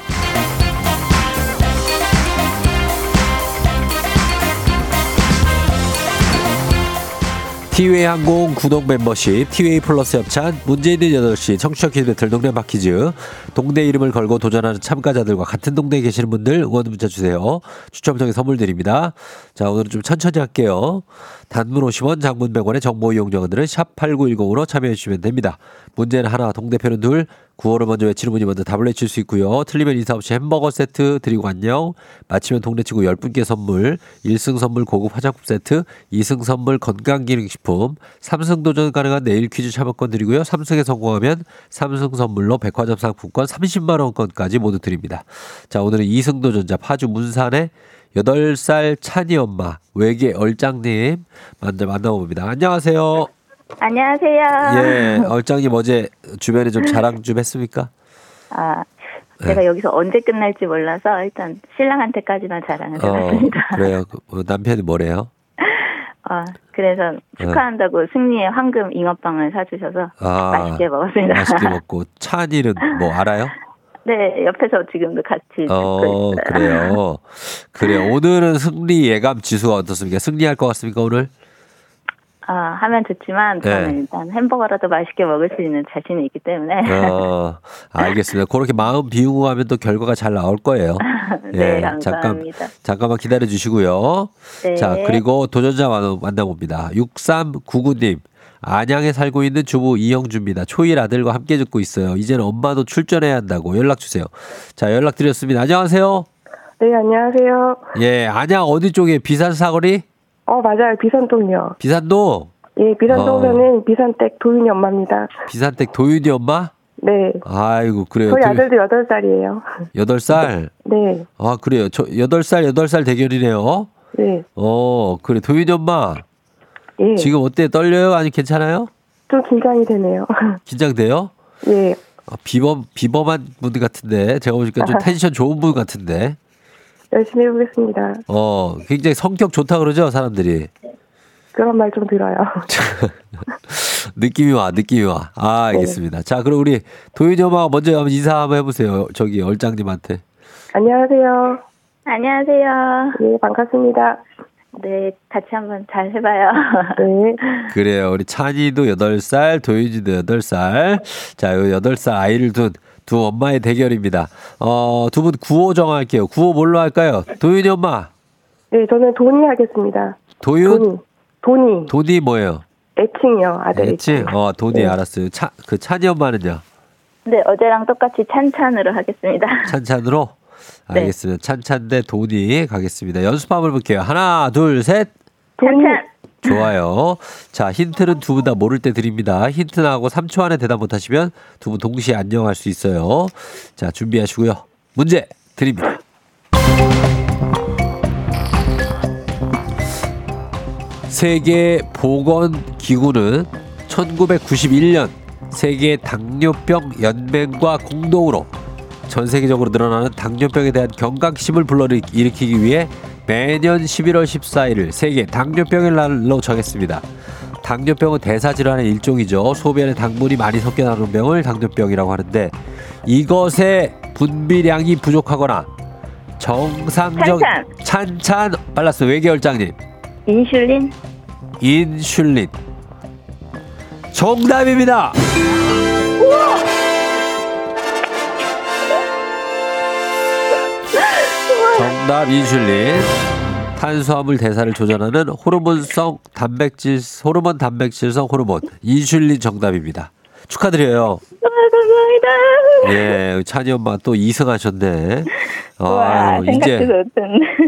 티웨이 항공 구독 멤버십, 티웨이 플러스 협찬, 문제 있는 8시 청취자 퀴즈 배틀 동네 바퀴즈, 동네 이름을 걸고 도전하는 참가자들과 같은 동네에 계시는 분들 응원 문자 주세요. 추첨 통해 선물 드립니다. 자, 오늘은 좀 천천히 할게요. 단문 50원, 장문 100원의 정보 이용료들은 샵 8910으로 참여해 주시면 됩니다. 문제는 하나, 동대표는 둘, 구호를 먼저 외치는 분이 먼저 답을 내칠 수 있고요. 틀리면 인사 없이 햄버거 세트 드리고 안녕. 마치면 동네 친구 10분께 선물, 1승 선물 고급 화장품 세트, 2승 선물 건강기능식품, 3승 도전 가능한 내일 퀴즈 참여권 드리고요. 3승에 성공하면 3승 선물로 백화점 상품권 30만 원권까지 모두 드립니다. 자, 오늘은 2승 도전자 파주 문산의 8살 찬이 엄마 외계 얼짱님 먼저 만나봅니다. 안녕하세요. 안녕하세요. 예, 얼짱님 어제 주변에 좀 자랑 좀 했습니까? 아, 네. 제가 여기서 언제 끝날지 몰라서 일단 신랑한테까지만 자랑을 어, 해봤습니다. 그래요. 그, 어, 남편이 뭐래요? 어, 그래서 축하한다고 승리의 황금 잉어빵을 사주셔서 아, 맛있게 먹었습니다. 맛있게 먹고 찬이는 뭐 알아요? 네, 옆에서 지금도 같이 어. 그래요. 그래요. 오늘은 승리 예감 지수가 어떻습니까? 승리할 것 같습니까, 오늘? 아, 하면 좋지만 저는 네. 일단 햄버거라도 맛있게 먹을 수 있는 자신이 있기 때문에 어, 알겠습니다. 그렇게 마음 비우고 하면 또 결과가 잘 나올 거예요. 네, 예, 잠깐, 감사합니다. 잠깐만 기다려 주시고요. 네. 자, 그리고 도전자 만- 만나봅니다. 6399님. 안양에 살고 있는 주부 이영주입니다. 초일 아들과 함께 듣고 있어요. 이제는 엄마도 출전해야 한다고 연락 주세요. 자, 연락 드렸습니다. 안녕하세요. 네, 안녕하세요. 예, 안양 어디 쪽에 비산 사거리? 어, 맞아요. 비산동이요. 비산도 예, 어. 비산동면은 비산댁 도윤이 엄마입니다. 비산댁 도윤이 엄마? 네. 아이고, 그래요. 저희 아들도 8살이에요. 여덟 살 네, 아, 그래요. 저 여덟 살 여덟 살 대결이네요. 네. 어, 그래. 도윤이 엄마. 예. 지금 어때? 떨려요? 아니 괜찮아요? 좀 긴장이 되네요. 긴장돼요? 예. 아, 비범 비범한 분 같은데 제가 보니까 좀 텐션 좋은 분 같은데 열심히 해보겠습니다. 어, 굉장히 성격 좋다 그러죠, 사람들이. 그런 말 좀 들어요. 느낌이 와, 느낌이 와. 아, 알겠습니다. 자, 그럼 우리 도윤이 엄마가 먼저 한번 인사 한번 해보세요. 저기 얼짱님한테. 안녕하세요. 안녕하세요. 네, 반갑습니다. 네, 같이 한번 잘 해봐요. 네. 그래요. 우리 찬이도 8살, 도윤이도 8살. 자, 요 8살 아이를 둔 두 엄마의 대결입니다. 어, 두 분 구호 정할게요. 구호 뭘로 할까요? 도윤이 엄마. 네, 저는 돈이 하겠습니다. 도윤? 돈이. 돈이. 뭐예요? 애칭이요, 아들 애칭? 어, 돈이 네. 알았어요. 차, 그 찬이 엄마는요? 네, 어제랑 똑같이 찬찬으로 하겠습니다. 찬찬으로? 네. 알겠습니다. 찬찬 대 돈이 가겠습니다. 연습 한번 볼게요. 하나, 둘, 셋. 찬찬. 좋아요. 자, 힌트는 두 분 다 모를 때 드립니다. 힌트 나하고 3초 안에 대답 못 하시면 두 분 동시에 안녕할 수 있어요. 자, 준비하시고요. 문제 드립니다. 세계 보건 기구는 1991년 세계 당뇨병 연맹과 공동으로 전 세계적으로 늘어나는 당뇨병에 대한 경각심을 불러일으키기 위해 매년 11월 14일을 세계 당뇨병의 날로 정했습니다. 당뇨병은 대사질환의 일종이죠. 소변에 당분이 많이 섞여 나오는 병을 당뇨병이라고 하는데 이것의 분비량이 부족하거나 정상적 찬찬. 찬찬 빨랐어 외계열장님 인슐린. 인슐린 정답입니다. 정답 인슐린 탄수화물 대사를 조절하는 호르몬성 단백질 호르몬 단백질성 호르몬 인슐린 정답입니다. 축하드려요. 아, 감사합니다. 예, 찬이 엄마 또 2승 하셨네. 와, 아유, 이제.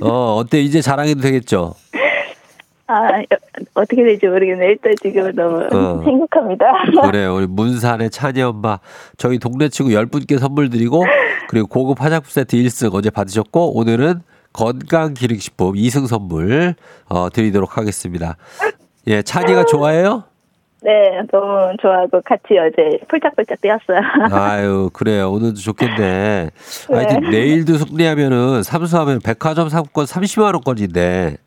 어 어때 이제 자랑해도 되겠죠? 아, 여- 어떻게 될지 모르겠네. 일단 지금 너무 어. 행복합니다. 그래요. 우리 문산의 찬이 엄마 저희 동네 친구 10분께 선물 드리고 그리고 고급 화장품 세트 1승 어제 받으셨고 오늘은 건강 기능식품 2승 선물 어, 드리도록 하겠습니다. 예, 찬이가 좋아해요? 네, 너무 좋아하고 같이 어제 폴짝폴짝 뛰었어요. 아유, 그래요. 오늘도 좋겠네. 하여튼 내일도 승리하면은 삼수하면 백화점 상품권 30만 원권인데.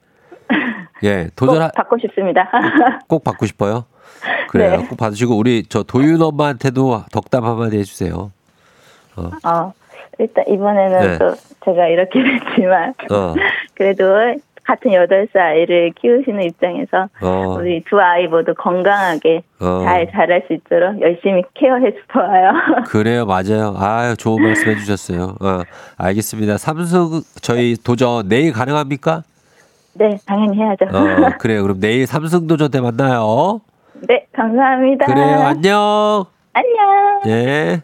예, 도전하 꼭 받고 싶습니다. 꼭 받고 싶어요. 그래요. 네. 꼭 받으시고 우리 저 도윤 엄마한테도 덕담 한마디 해주세요. 어, 어, 일단 이번에는 네. 또 제가 이렇게 됐지만 어, 그래도 같은 8살 아이를 키우시는 입장에서 어, 우리 두 아이 모두 건강하게 어. 잘 자랄 수 있도록 열심히 케어해 싶어요. 그래요, 맞아요. 아유, 좋은 말씀 해주셨어요. 어, 알겠습니다. 삼성 저희 도전 내일 가능합니까? 네, 당연히 해야죠. 어, 그래요. 그럼 내일 삼성 도전 때 만나요. 네, 감사합니다. 그래요, 안녕. 안녕. 예.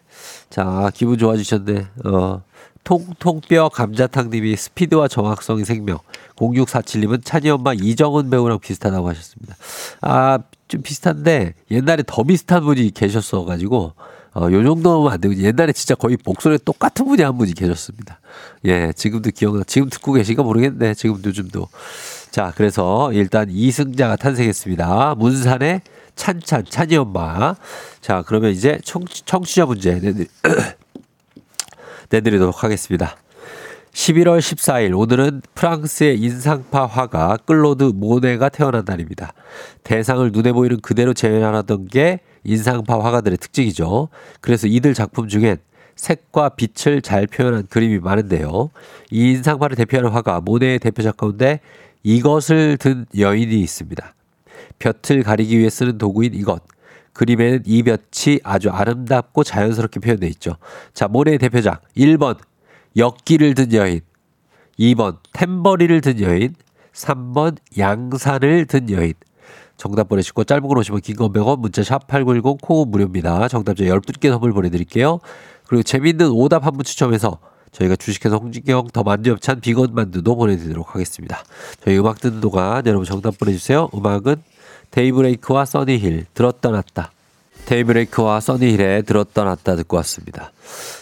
자, 기분 좋아지셨네. 어. 통통뼈 감자탕님이 스피드와 정확성이 생명. 0647님은 찬이 엄마 이정은 배우랑 비슷하다고 하셨습니다. 아, 좀 비슷한데 옛날에 더 비슷한 분이 계셨어가지고 어, 요 정도면 안 되고 옛날에 진짜 거의 목소리 똑같은 분이 한 분이 계셨습니다. 예, 지금도 기억나. 지금 듣고 계신가 모르겠네. 지금 요즘도. 자, 그래서 일단 이승자가 탄생했습니다. 문산의 찬찬, 찬이 엄마. 자, 그러면 이제 청, 청취자 문제 내드, 내드리도록 하겠습니다. 11월 14일 오늘은 프랑스의 인상파 화가 클로드 모네가 태어난 날입니다. 대상을 눈에 보이는 그대로 재현하던 게 인상파 화가들의 특징이죠. 그래서 이들 작품 중엔 색과 빛을 잘 표현한 그림이 많은데요. 이 인상파를 대표하는 화가 모네의 대표작 가운데 이것을 든 여인이 있습니다. 볕을 가리기 위해 쓰는 도구인 이것. 그림에는 이 볕이 아주 아름답고 자연스럽게 표현되어 있죠. 자, 모네의 대표작 1번 역기를 든 여인 2번 탬버리를 든 여인 3번 양산을 든 여인 정답 보내시고 짧은 걸 오시면 긴건 100원 문자 샵 8910 콩은 무료입니다. 정답자 10분께 선물 보내드릴게요. 그리고 재미있는 오답 한 분 추첨해서 저희가 주식회사 홍진경 더 만두엽찬 비건 만두도 보내드리도록 하겠습니다. 저희 음악 듣는 동안 여러분 정답 보내주세요. 음악은 데이브레이크와 써니힐 들었다 놨다. 데이브레이크와 써니힐의 들었다 놨다 듣고 왔습니다.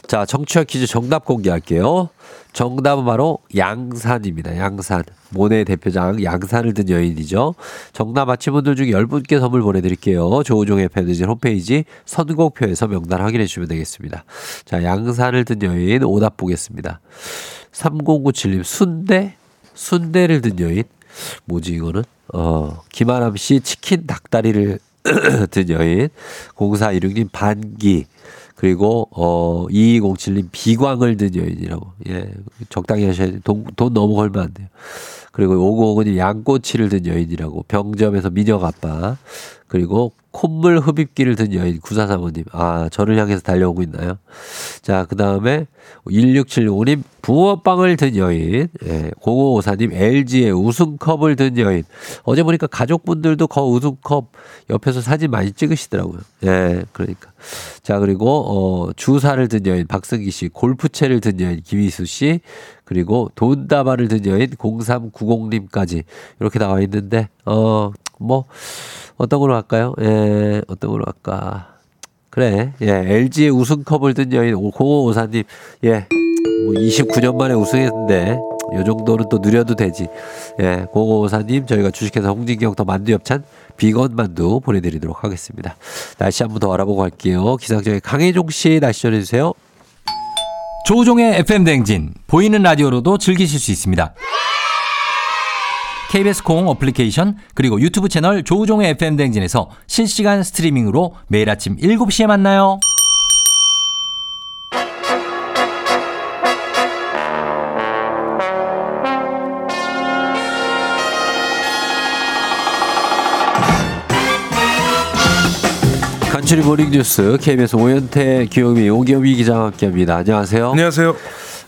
자, 청취자 퀴즈 정답 공개할게요. 정답은 바로 양산입니다. 양산. 모네 대표장 양산을 든 여인이죠. 정답 맞힌 분들 중에 10분께 선물 보내드릴게요. 조우종의 팬데지 홈페이지 선곡표에서 명단 확인해 주시면 되겠습니다. 자, 양산을 든 여인 오답 보겠습니다. 3097님, 순대? 순대를 든 여인? 뭐지, 이거는? 어, 김아람 씨 치킨 닭다리를 든 여인. 0416님, 반기. 그리고 어 2207님 비광을 든 여인이라고 예 적당히 하셔야 돼. 돈, 돈 너무 걸면 안 돼요. 그리고 5959님 양꼬치를 든 여인이라고 병점에서 미녀 아빠 그리고 콧물 흡입기를 든 여인 9435님 아 저를 향해서 달려오고 있나요? 자 그 다음에 1675님 붕어빵을 든 여인 예, 0554님 LG의 우승컵을 든 여인 어제 보니까 가족분들도 거 우승컵 옆에서 사진 많이 찍으시더라고요. 예 그러니까 자 그리고 어 주사를 든 여인 박승기 씨 골프채를 든 여인 김희수 씨 그리고 돈다발을 든 여인 0390님까지 이렇게 나와 있는데 어 뭐 어떤 걸로 할까요? 예, 어떤 걸로 할까? 그래, 예, LG의 우승컵을 든 여인 0554님, 예, 뭐 29년 만에 우승했는데, 요 정도는 또 누려도 되지. 예, 0554님, 저희가 주식회사 홍진경 더 만두 엽찬 비건 만두 보내드리도록 하겠습니다. 날씨 한번 더 알아보고 갈게요. 기상청의 강혜종 씨 날씨 전해주세요. 조우종의 FM 댕진 보이는 라디오로도 즐기실 수 있습니다. KBS 콩 어플리케이션 그리고 유튜브 채널 조우종의 FM 댕진에서 실시간 스트리밍으로 매일 아침 7시에 만나요. 간추린 morning 뉴스 KBS 오현태 기요미 오기요미 기자와 함께합니다. 안녕하세요. 안녕하세요.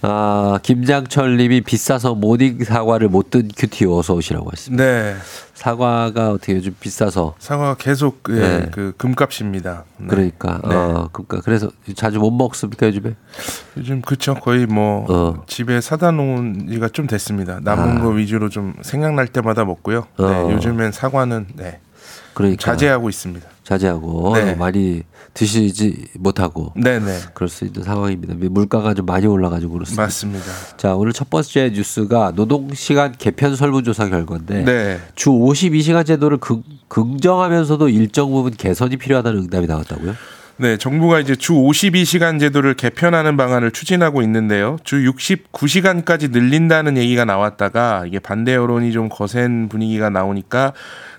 아 김장철님이 비싸서 morning 사과를 못 든 cutie 어서 오시라고 했습니다. 네. 사과가 어떻게 요즘 비싸서 사과가 계속 예, 네. 그 금값입니다. 네. 그러니까 네. 어 그러니까 그래서 자주 못 먹습니까 요즘에? 요즘 그쵸 거의 뭐 어. 집에 사다 놓은 지가 좀 됐습니다. 남은 아. 거 위주로 좀 생각날 때마다 먹고요. 네, 어. 요즘엔 사과는 네, 그러니까 자제하고 있습니다. 자제하고 네. 많이 드시지 못하고 네네 그럴 수 있는 상황입니다. 물가가 좀 많이 올라가지고 그렇습니다. 맞습니다. 자 오늘 첫 번째 뉴스가 노동시간 개편 설문조사 결과인데 네. 주 52시간 제도를 긍, 긍정하면서도 일정 부분 개선이 필요하다는 응답이 나왔다고요? 네, 정부가 이제 주 52시간 제도를 개편하는 방안을 추진하고 있는데요. 주 69시간까지 늘린다는 얘기가 나왔다가 이게 반대 여론이 좀 거센 분위기가 나오니까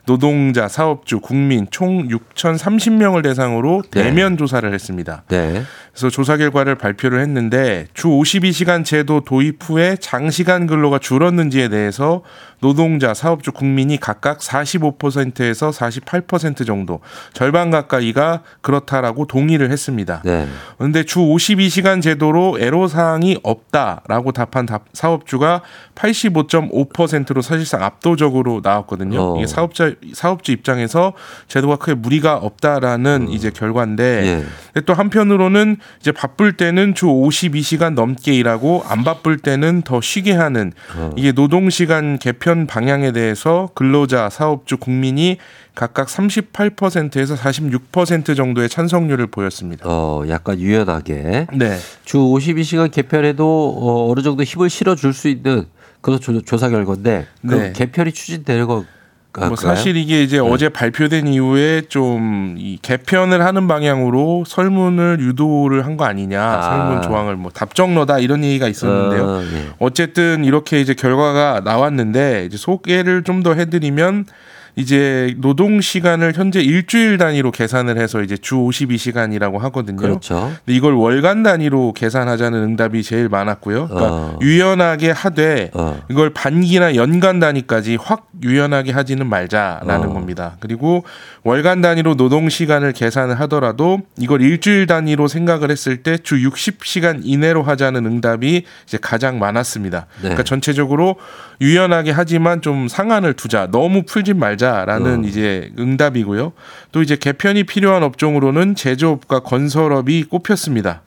노동자, 사업주, 국민 총 6,030명을 대상으로 네. 대면 조사를 했습니다. 네. 그래서 조사 결과를 발표를 했는데 주 52시간 제도 도입 후에 장시간 근로가 줄었는지에 대해서 노동자, 사업주, 국민이 각각 45%에서 48% 정도 절반 가까이가 그렇다라고 동의를 했습니다. 네. 그런데 주 52시간 제도로 애로 사항이 없다라고 답한 답- 사업주가 85.5%로 사실상 압도적으로 나왔거든요. 어. 이게 사업자 사업주 입장에서 제도가 크게 무리가 없다라는 이제 결과인데 음. 예. 또 한편으로는 이제 바쁠 때는 주 52시간 넘게 일하고 안 바쁠 때는 더 쉬게 하는 어. 이게 노동 시간 개편 방향에 대해서 근로자, 사업주, 국민이 각각 38%에서 46% 정도의 찬성률을 보였습니다. 어 약간 유연하게 네. 주 52시간 개편에도 어, 어느 정도 힘을 실어 줄 수 있는 조, 조사 결과인데 그 네. 개편이 추진되는 거 뭐 사실 이게 이제 어제 발표된 이후에 좀 이 개편을 하는 방향으로 설문을 유도를 한 거 아니냐 아. 설문 조항을 뭐 답정너다 이런 얘기가 있었는데요. 어, 예. 어쨌든 이렇게 이제 결과가 나왔는데 이제 소개를 좀 더 해드리면 이제 노동 시간을 현재 일주일 단위로 계산을 해서 이제 주 52시간이라고 하거든요. 그렇죠. 근데 이걸 월간 단위로 계산하자는 응답이 제일 많았고요. 그러니까 어. 유연하게 하되 어. 이걸 반기나 연간 단위까지 확 유연하게 하지는 말자라는 어. 겁니다. 그리고 월간 단위로 노동 시간을 계산을 하더라도 이걸 일주일 단위로 생각을 했을 때 주 60시간 이내로 하자는 응답이 이제 가장 많았습니다. 네. 그러니까 전체적으로 유연하게 하지만 좀 상한을 두자. 너무 풀지 말자 라는 어. 이제 응답이고요. 또 이제 개편이 필요한 업종으로는 제조업과 건설업이 꼽혔습니다.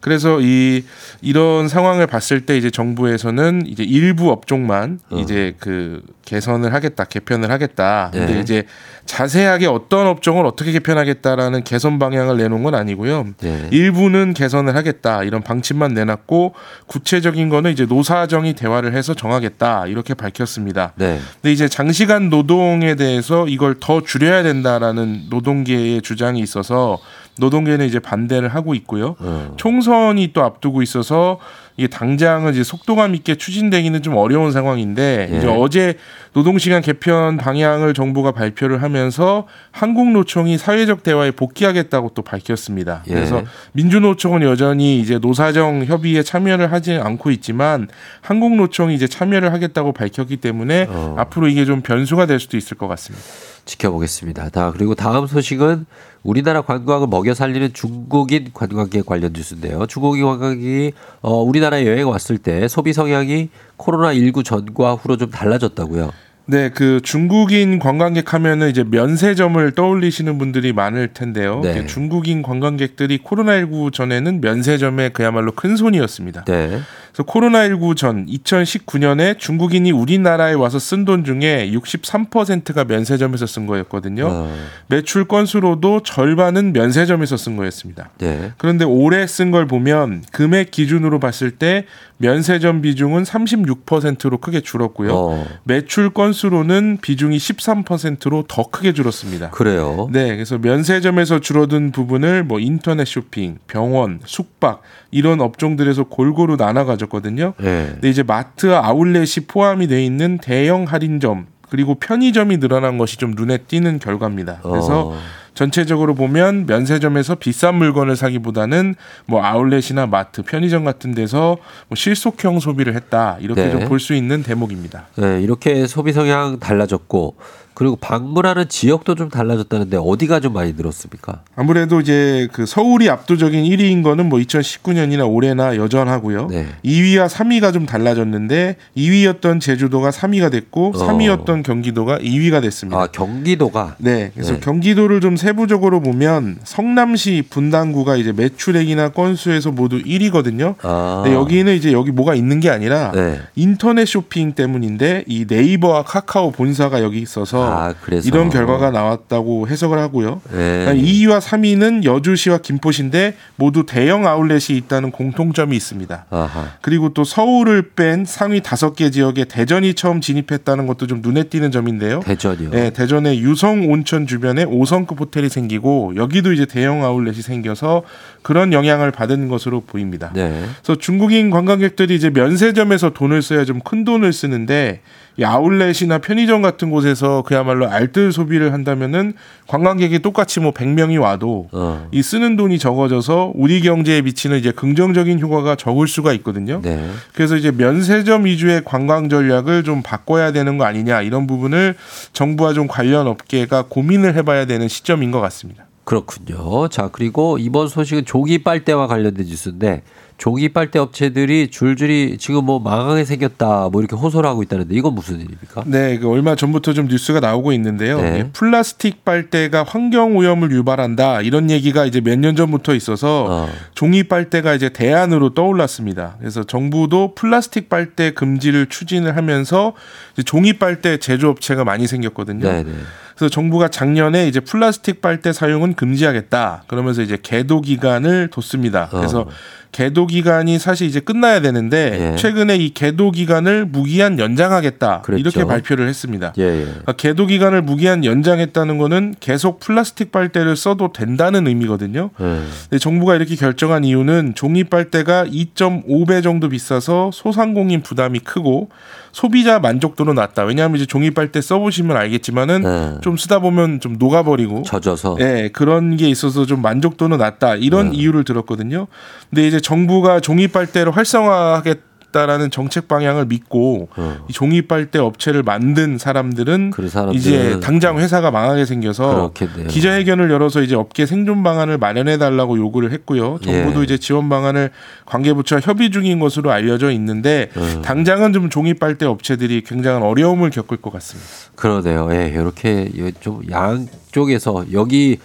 그래서 이 이런 상황을 봤을 때 이제 정부에서는 이제 일부 업종만 어. 이제 그 개선을 하겠다, 개편을 하겠다. 근데 네. 이제 자세하게 어떤 업종을 어떻게 개편하겠다라는 개선 방향을 내놓은 건 아니고요. 네. 일부는 개선을 하겠다 이런 방침만 내놨고 구체적인 거는 이제 노사정이 대화를 해서 정하겠다 이렇게 밝혔습니다. 네. 근데 이제 장시간 노동에 대해서 이걸 더 줄여야 된다라는 노동계의 주장이 있어서 노동계는 이제 반대를 하고 있고요. 어. 총선이 또 앞두고 있어서 이게 당장은 이제 속도감 있게 추진되기는 좀 어려운 상황인데 예. 이제 어제 노동시간 개편 방향을 정부가 발표를 하면서 한국노총이 사회적 대화에 복귀하겠다고 또 밝혔습니다. 예. 그래서 민주노총은 여전히 이제 노사정 협의에 참여를 하지 않고 있지만 한국노총이 이제 참여를 하겠다고 밝혔기 때문에 어. 앞으로 이게 좀 변수가 될 수도 있을 것 같습니다. 지켜보겠습니다. 다 그리고 다음 소식은 우리나라 관광을 먹여 살리는 중국인 관광객 관련 뉴스인데요. 중국인 관광객이 어, 우리나라에 여행 왔을 때 소비 성향이 코로나 19 전과 후로 좀 달라졌다고요. 네, 그 중국인 관광객 하면은 이제 면세점을 떠올리시는 분들이 많을 텐데요. 네. 중국인 관광객들이 코로나 19 전에는 면세점의 그야말로 큰 손이었습니다. 네. 그래서 코로나19 전 2019년에 중국인이 우리나라에 와서 쓴 돈 중에 63%가 면세점에서 쓴 거였거든요. 어, 매출 건수로도 절반은 면세점에서 쓴 거였습니다. 네. 그런데 올해 쓴 걸 보면 금액 기준으로 봤을 때 면세점 비중은 36%로 크게 줄었고요. 어, 매출 건수로는 비중이 13%로 더 크게 줄었습니다. 그래요. 네, 그래서 면세점에서 줄어든 부분을 뭐 인터넷 쇼핑, 병원, 숙박 이런 업종들에서 골고루 나눠 가 졌거든요. 네. 근데 이제 마트 아울렛이 포함이 돼 있는 대형 할인점 그리고 편의점이 늘어난 것이 좀 눈에 띄는 결과입니다. 그래서 어, 전체적으로 보면 면세점에서 비싼 물건을 사기보다는 뭐 아울렛이나 마트, 편의점 같은 데서 뭐 실속형 소비를 했다 이렇게 네. 좀볼 수 있는 대목입니다. 네, 이렇게 소비 성향 달라졌고 그리고 방문하는 지역도 좀 달라졌다는데 어디가 좀 많이 늘었습니까? 아무래도 이제 그 서울이 압도적인 1위인 거는 뭐 2019년이나 올해나 여전하고요. 네. 2위와 3위가 좀 달라졌는데 2위였던 제주도가 3위가 됐고 어. 3위였던 경기도가 2위가 됐습니다. 아, 경기도가 네, 그래서 네. 경기도를 좀 세부적으로 보면 성남시 분당구가 이제 매출액이나 건수에서 모두 1위거든요. 아, 근데 여기는 이제 여기 뭐가 있는 게 아니라 네. 인터넷 쇼핑 때문인데 이 네이버와 카카오 본사가 여기 있어서 아, 그래서 이런 결과가 나왔다고 해석을 하고요. 네. 2위와 3위는 여주시와 김포시인데 모두 대형 아울렛이 있다는 공통점이 있습니다. 아하. 그리고 또 서울을 뺀 상위 다섯 개 지역에 대전이 처음 진입했다는 것도 좀 눈에 띄는 점인데요. 대전이요. 네, 대전에 유성 온천 주변에 5성급 호텔이 생기고 여기도 이제 대형 아울렛이 생겨서 그런 영향을 받은 것으로 보입니다. 네. 그래서 중국인 관광객들이 이제 면세점에서 돈을 써야 좀 큰 돈을 쓰는데 이 아울렛이나 편의점 같은 곳에서 그야말로 알뜰 소비를 한다면은 관광객이 똑같이 뭐 100명이 와도 어. 이 쓰는 돈이 적어져서 우리 경제에 미치는 이제 긍정적인 효과가 적을 수가 있거든요. 네. 그래서 이제 면세점 위주의 관광 전략을 좀 바꿔야 되는 거 아니냐 이런 부분을 정부와 좀 관련 업계가 고민을 해봐야 되는 시점인 것 같습니다. 그렇군요. 자, 그리고 이번 소식은 조기 빨대와 관련된 뉴스인데 조기 빨대 업체들이 줄줄이 지금 뭐 망하게 생겼다 뭐 이렇게 호소를 하고 있다는데 이건 무슨 일입니까? 네, 그 얼마 전부터 좀 뉴스가 나오고 있는데요. 네. 이 플라스틱 빨대가 환경 오염을 유발한다 이런 얘기가 이제 몇 년 전부터 있어서 어. 종이 빨대가 이제 대안으로 떠올랐습니다. 그래서 정부도 플라스틱 빨대 금지를 추진을 하면서 이제 종이 빨대 제조업체가 많이 생겼거든요. 네, 네. 그래서 정부가 작년에 이제 플라스틱 빨대 사용은 금지하겠다. 그러면서 이제 계도 기간을 뒀습니다. 그래서 어. 계도 기간이 사실 이제 끝나야 되는데 예. 최근에 이 계도 기간을 무기한 연장하겠다. 그랬죠. 이렇게 발표를 했습니다. 예, 예. 그러니까 계도 기간을 무기한 연장했다는 거는 계속 플라스틱 빨대를 써도 된다는 의미거든요. 예. 근데 정부가 이렇게 결정한 이유는 종이 빨대가 2.5배 정도 비싸서 소상공인 부담이 크고 소비자 만족도는 낮다. 왜냐하면 이제 종이 빨대 써보시면 알겠지만은 네. 좀 쓰다 보면 좀 녹아버리고 젖어서 예, 그런 게 있어서 좀 만족도는 낮다. 이런 네. 이유를 들었거든요. 근데 이제 정부가 종이 빨대를 활성화하겠다 라는 정책 방향을 믿고 어. 이 종이 빨대 업체를 만든 사람들은 그 사람들은 이제 당장 회사가 망하게 생겨서 그렇겠네요. 기자회견을 열어서 이제 업계 생존 방안을 마련해 달라고 요구를 했고요. 정부도 예. 이제 지원 방안을 관계부처와 협의 중인 것으로 알려져 있는데 음. 당장은 좀 종이 빨대 업체들이 굉장한 어려움을 겪을 것 같습니다. 그러네요. 예, 이렇게 좀 양쪽에서 여기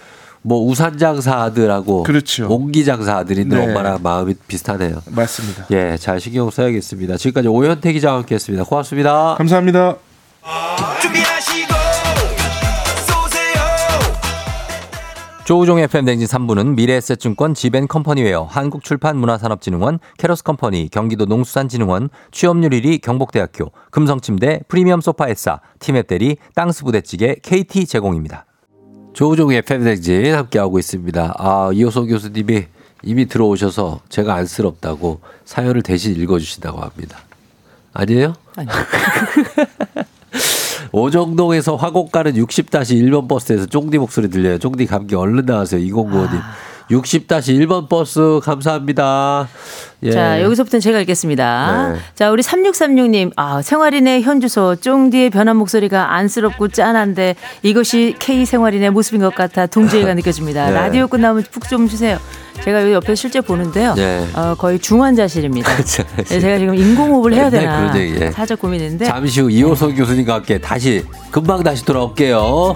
뭐 우산 장사들하고 그렇죠. 옹기 장사들인데 네. 엄마랑 마음이 비슷하네요. 맞습니다. 예, 잘 신경 써야겠습니다. 지금까지 오현태 기자와 함께했습니다. 고맙습니다. 감사합니다. 조우종 FM 댕진 3부는 미래에셋증권 지벤컴퍼니웨어 한국출판문화산업진흥원 캐러스컴퍼니 경기도 농수산진흥원 취업률 1위 경복대학교 금성침대 프리미엄 소파에싸 티맵대리 땅스부대찌개 KT 제공입니다. 조우종 FM 댕진 함께하고 있습니다. 아, 이호소 교수님이 이미 들어오셔서 제가 안쓰럽다고 사연을 대신 읽어주신다고 합니다. 아니에요? 아니요. 오정동에서 화곡 가는 60-1번 버스에서 쫑디 목소리 들려요. 쫑디 감기 얼른 나와세요. 2095님. 60-1번 버스 감사합니다. 예. 자, 여기서부터는 제가 읽겠습니다. 네. 자, 우리 3636님, 아, 생활인의 현주소, 쫑디의 변한 목소리가 안쓰럽고 짠한데 이것이 K 생활인의 모습인 것 같아 동지애가 느껴집니다. 네. 라디오 끝나면 푹좀 주세요. 제가 여기 옆에 실제 보는데요. 네. 어, 거의 중환자실입니다. 그렇죠. 네, 제가 지금 인공호흡을 해야 맨날 되나 얘기, 예. 살짝 고민했는데 잠시 후 이호선 교수님과 함께 다시 금방 다시 돌아올게요.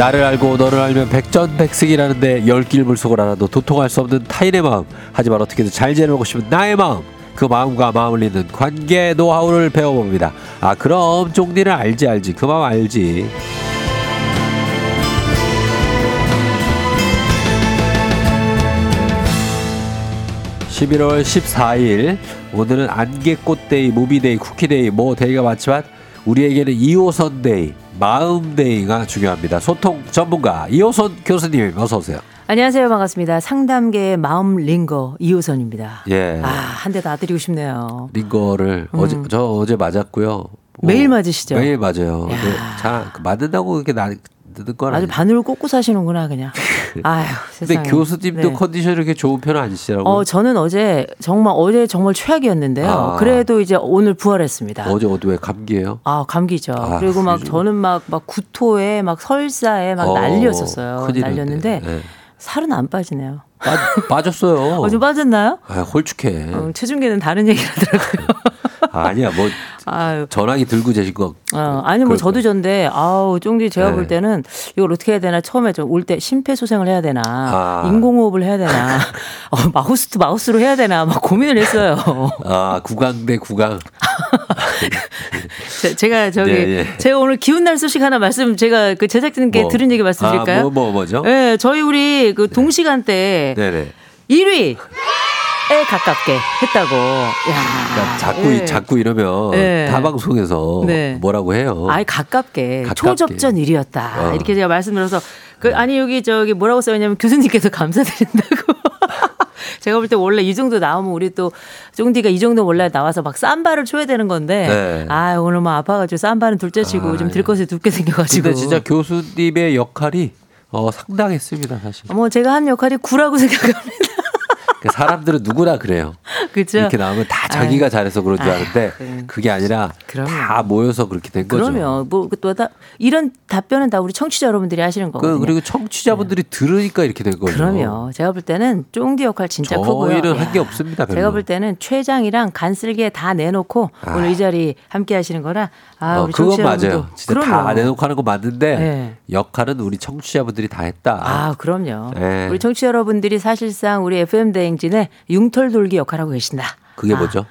나를 알고 너를 알면 백전백승이라는데 열 길 물속을 알아도 도통할 수 없는 타인의 마음. 하지만 어떻게든 잘 지내고 싶은 나의 마음. 그 마음과 마음을 잇는 관계 노하우를 배워봅니다. 아 그럼 쫑디를 알지 알지. 그 마음 알지. 11월 14일 오늘은 안개꽃데이, 무비데이, 쿠키데이 뭐 데이가 많지만 우리에게는 이호선 day, 마음 day가 중요합니다. 소통 전문가 이호선 교수님 어서 오세요. 안녕하세요. 반갑습니다. 상담계의 마음 링거 이호선입니다. 예. 아, 한대 놔드리고 싶네요. 링거를 음. 어제 저 어제 맞았고요. 뭐, 매일 맞으시죠? 매일 맞아요. 잘 맞는다고 그렇게 나 듣는 건 아주. 바늘을 꽂고 사시는구나 그냥. 근데 세상에. 교수님도 네. 컨디션이 그렇게 좋은 편은 아니시라고. 어 저는 어제 정말 어제 정말 최악이었는데요. 아. 그래도 이제 오늘 부활했습니다. 어제 어디 왜 감기예요? 아 감기죠. 아, 그리고 막 요즘- 저는 막 막 구토에 막 설사에 막 어, 난리였었어요. 난리였는데 네. 살은 안 빠지네요. 빠, 빠졌어요. 어, 좀 빠졌나요? 아, 홀쭉해. 어, 체중계는 다른 얘기를 하더라고요. 아니야 뭐 아유. 전화기 들고 계신 거. 어, 아니 뭐 저도 전데 아우 쫑디 제가 네. 볼 때는 이걸 어떻게 해야 되나 처음에 좀 올 때 심폐소생을 해야 되나 아. 인공호흡을 해야 되나 어, mouth to mouth로 해야 되나 막 고민을 했어요. 아 구강 대 구강. 제- 제가 저기 예, 예. 제가 오늘 기운 날 소식 하나 말씀 제가 그 제작진께 뭐. 들은 얘기 말씀드릴까요? 아, 뭐, 뭐, 뭐죠? 네, 저희 우리 그 동시간대 네네. 1위에 가깝게 했다고. 야, 그러니까 자꾸 예. 자꾸 이러면 네. 타 방송에서 네. 뭐라고 해요. 아예 가깝게, 가깝게. 초접전 1위였다. 어. 이렇게 제가 말씀드려서 그 아니 여기 저기 뭐라고 써있냐면 교수님께서 감사드린다고. 제가 볼 때 원래 이 정도 나오면 우리 또 쫑디가 이 정도 원래 나와서 막 쌈바를 쳐야 되는 건데 네. 아 오늘 뭐 아파가지고 쌈바는 둘째치고 아, 좀 예. 들것이 둡게 생겨가지고 근데 진짜 교수님의 역할이 어, 상당했습니다 사실. 뭐 제가 한 역할이 구라고 생각합니다. 그 사람들은 누구나 그래요. 그죠? 이렇게 나오면 다 자기가 잘해서 그런 줄 아유, 아는데 그래. 그게 아니라 다 모여서 그렇게 된 거죠. 그러면 뭐또 이런 답변은 다 우리 청취자 여러분들이 하시는 그, 거거든요. 그리고 청취자분들이 들으니까 이렇게 된 거죠. 그럼요. 제가 볼 때는 쫑디 역할 진짜 크고요. 저희는 야, 한게 없습니다. 별로. 제가 볼 때는 최장이랑 간슬게 다 내놓고 오늘 이 자리 함께 하시는 거라 아 어, 그건 맞아요. 진짜 다 그럼요. 내놓고 하는 거 맞는데 네. 역할은 우리 청취자분들이 다 했다. 아, 그럼요. 네. 우리 청취자 여러분들이 사실상 우리 FM 대행 진의 융털 돌기 역할하고 계신다. 그게 아, 뭐죠?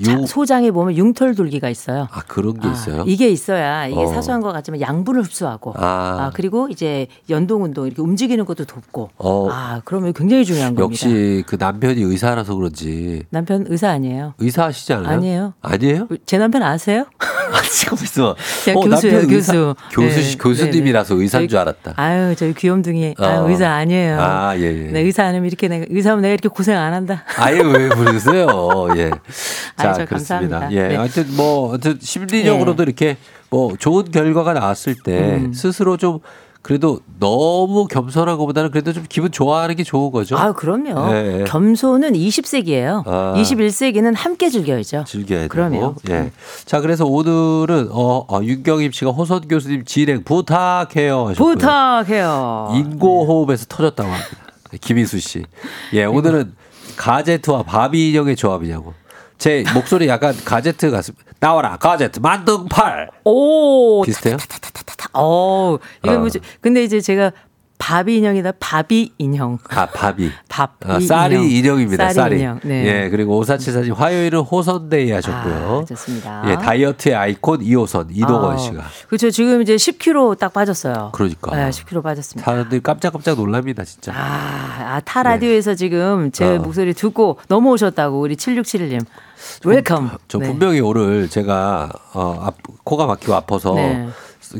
융- 소장에 보면 융털 돌기가 있어요. 아 그런 게 있어요. 이게 있어야 이게 어. 사소한 것 같지만 양분을 흡수하고 아. 아, 그리고 이제 연동 운동 이렇게 움직이는 것도 돕고 어. 아 그러면 굉장히 중요한 겁니다. 역시 그 남편이 의사라서 그런지 남편 의사 아니에요? 의사 하시지 않아요? 아니에요. 아니에요? 제 남편 아세요? 지금 있어. 그냥 교수예요, 남편 의사- 교수. 교수 네, 교수님이라서 네, 네. 의사인 저희- 줄 알았다. 아유 저희 귀염둥이 아, 어. 의사 아니에요. 아, 예, 예. 네, 의사 아니면 이렇게 내가 의사면 내가 이렇게 고생 안 한다. 아예 왜 부르세요? 예. 자, 아유. 감사합니다. 예. 네. 하여튼 뭐, 하여튼 심리적으로도 이렇게 뭐 좋은 결과가 나왔을 때 음. 스스로 좀 그래도 너무 겸손하고 보다는 그래도 좀 기분 좋아하는 게 좋은 거죠. 아 그럼요. 예, 예. 겸손은 20세기예요. 아. 21세기는 함께 즐겨야죠. 즐겨야 되고. 그럼요. 예. 자, 그래서 오늘은 어, 어 윤경임 씨가 호선 교수님 진행 부탁해요. 하셨고요. 부탁해요. 인고호흡에서 터졌다고 합니다. 김희수 씨. 예, 오늘은 가제트와 바비 인형의 조합이냐고. 제 목소리 약간 가제트 같습니다. 나와라, 가제트, 만능 팔! 오, 비슷해요? 어, 이거 어. 뭐지? 근데 이제 제가 바비 인형이다. 바비 인형. 아, 바비. 밥. 아, 이 쌀이 인형. 인형 입니다. 쌀이. 인형. 네. 예, 그리고 오사칠사님 화요일은 호선 day 하셨고요. 아, 좋습니다. 예, 다이어트의 아이콘 이호선, 이동원 아, 씨가. 그렇죠. 지금 이제 10kg 딱 빠졌어요. 그러니까. 네, 10kg 빠졌습니다. 사람들이 깜짝깜짝 놀랍니다, 진짜. 아, 아, 타 라디오에서 지금 제 어. 목소리 듣고 넘어오셨다고 우리 7671님. Welcome. 저 네. 분명히 오늘 제가 어, 앞, 코가 막히고 아파서 네.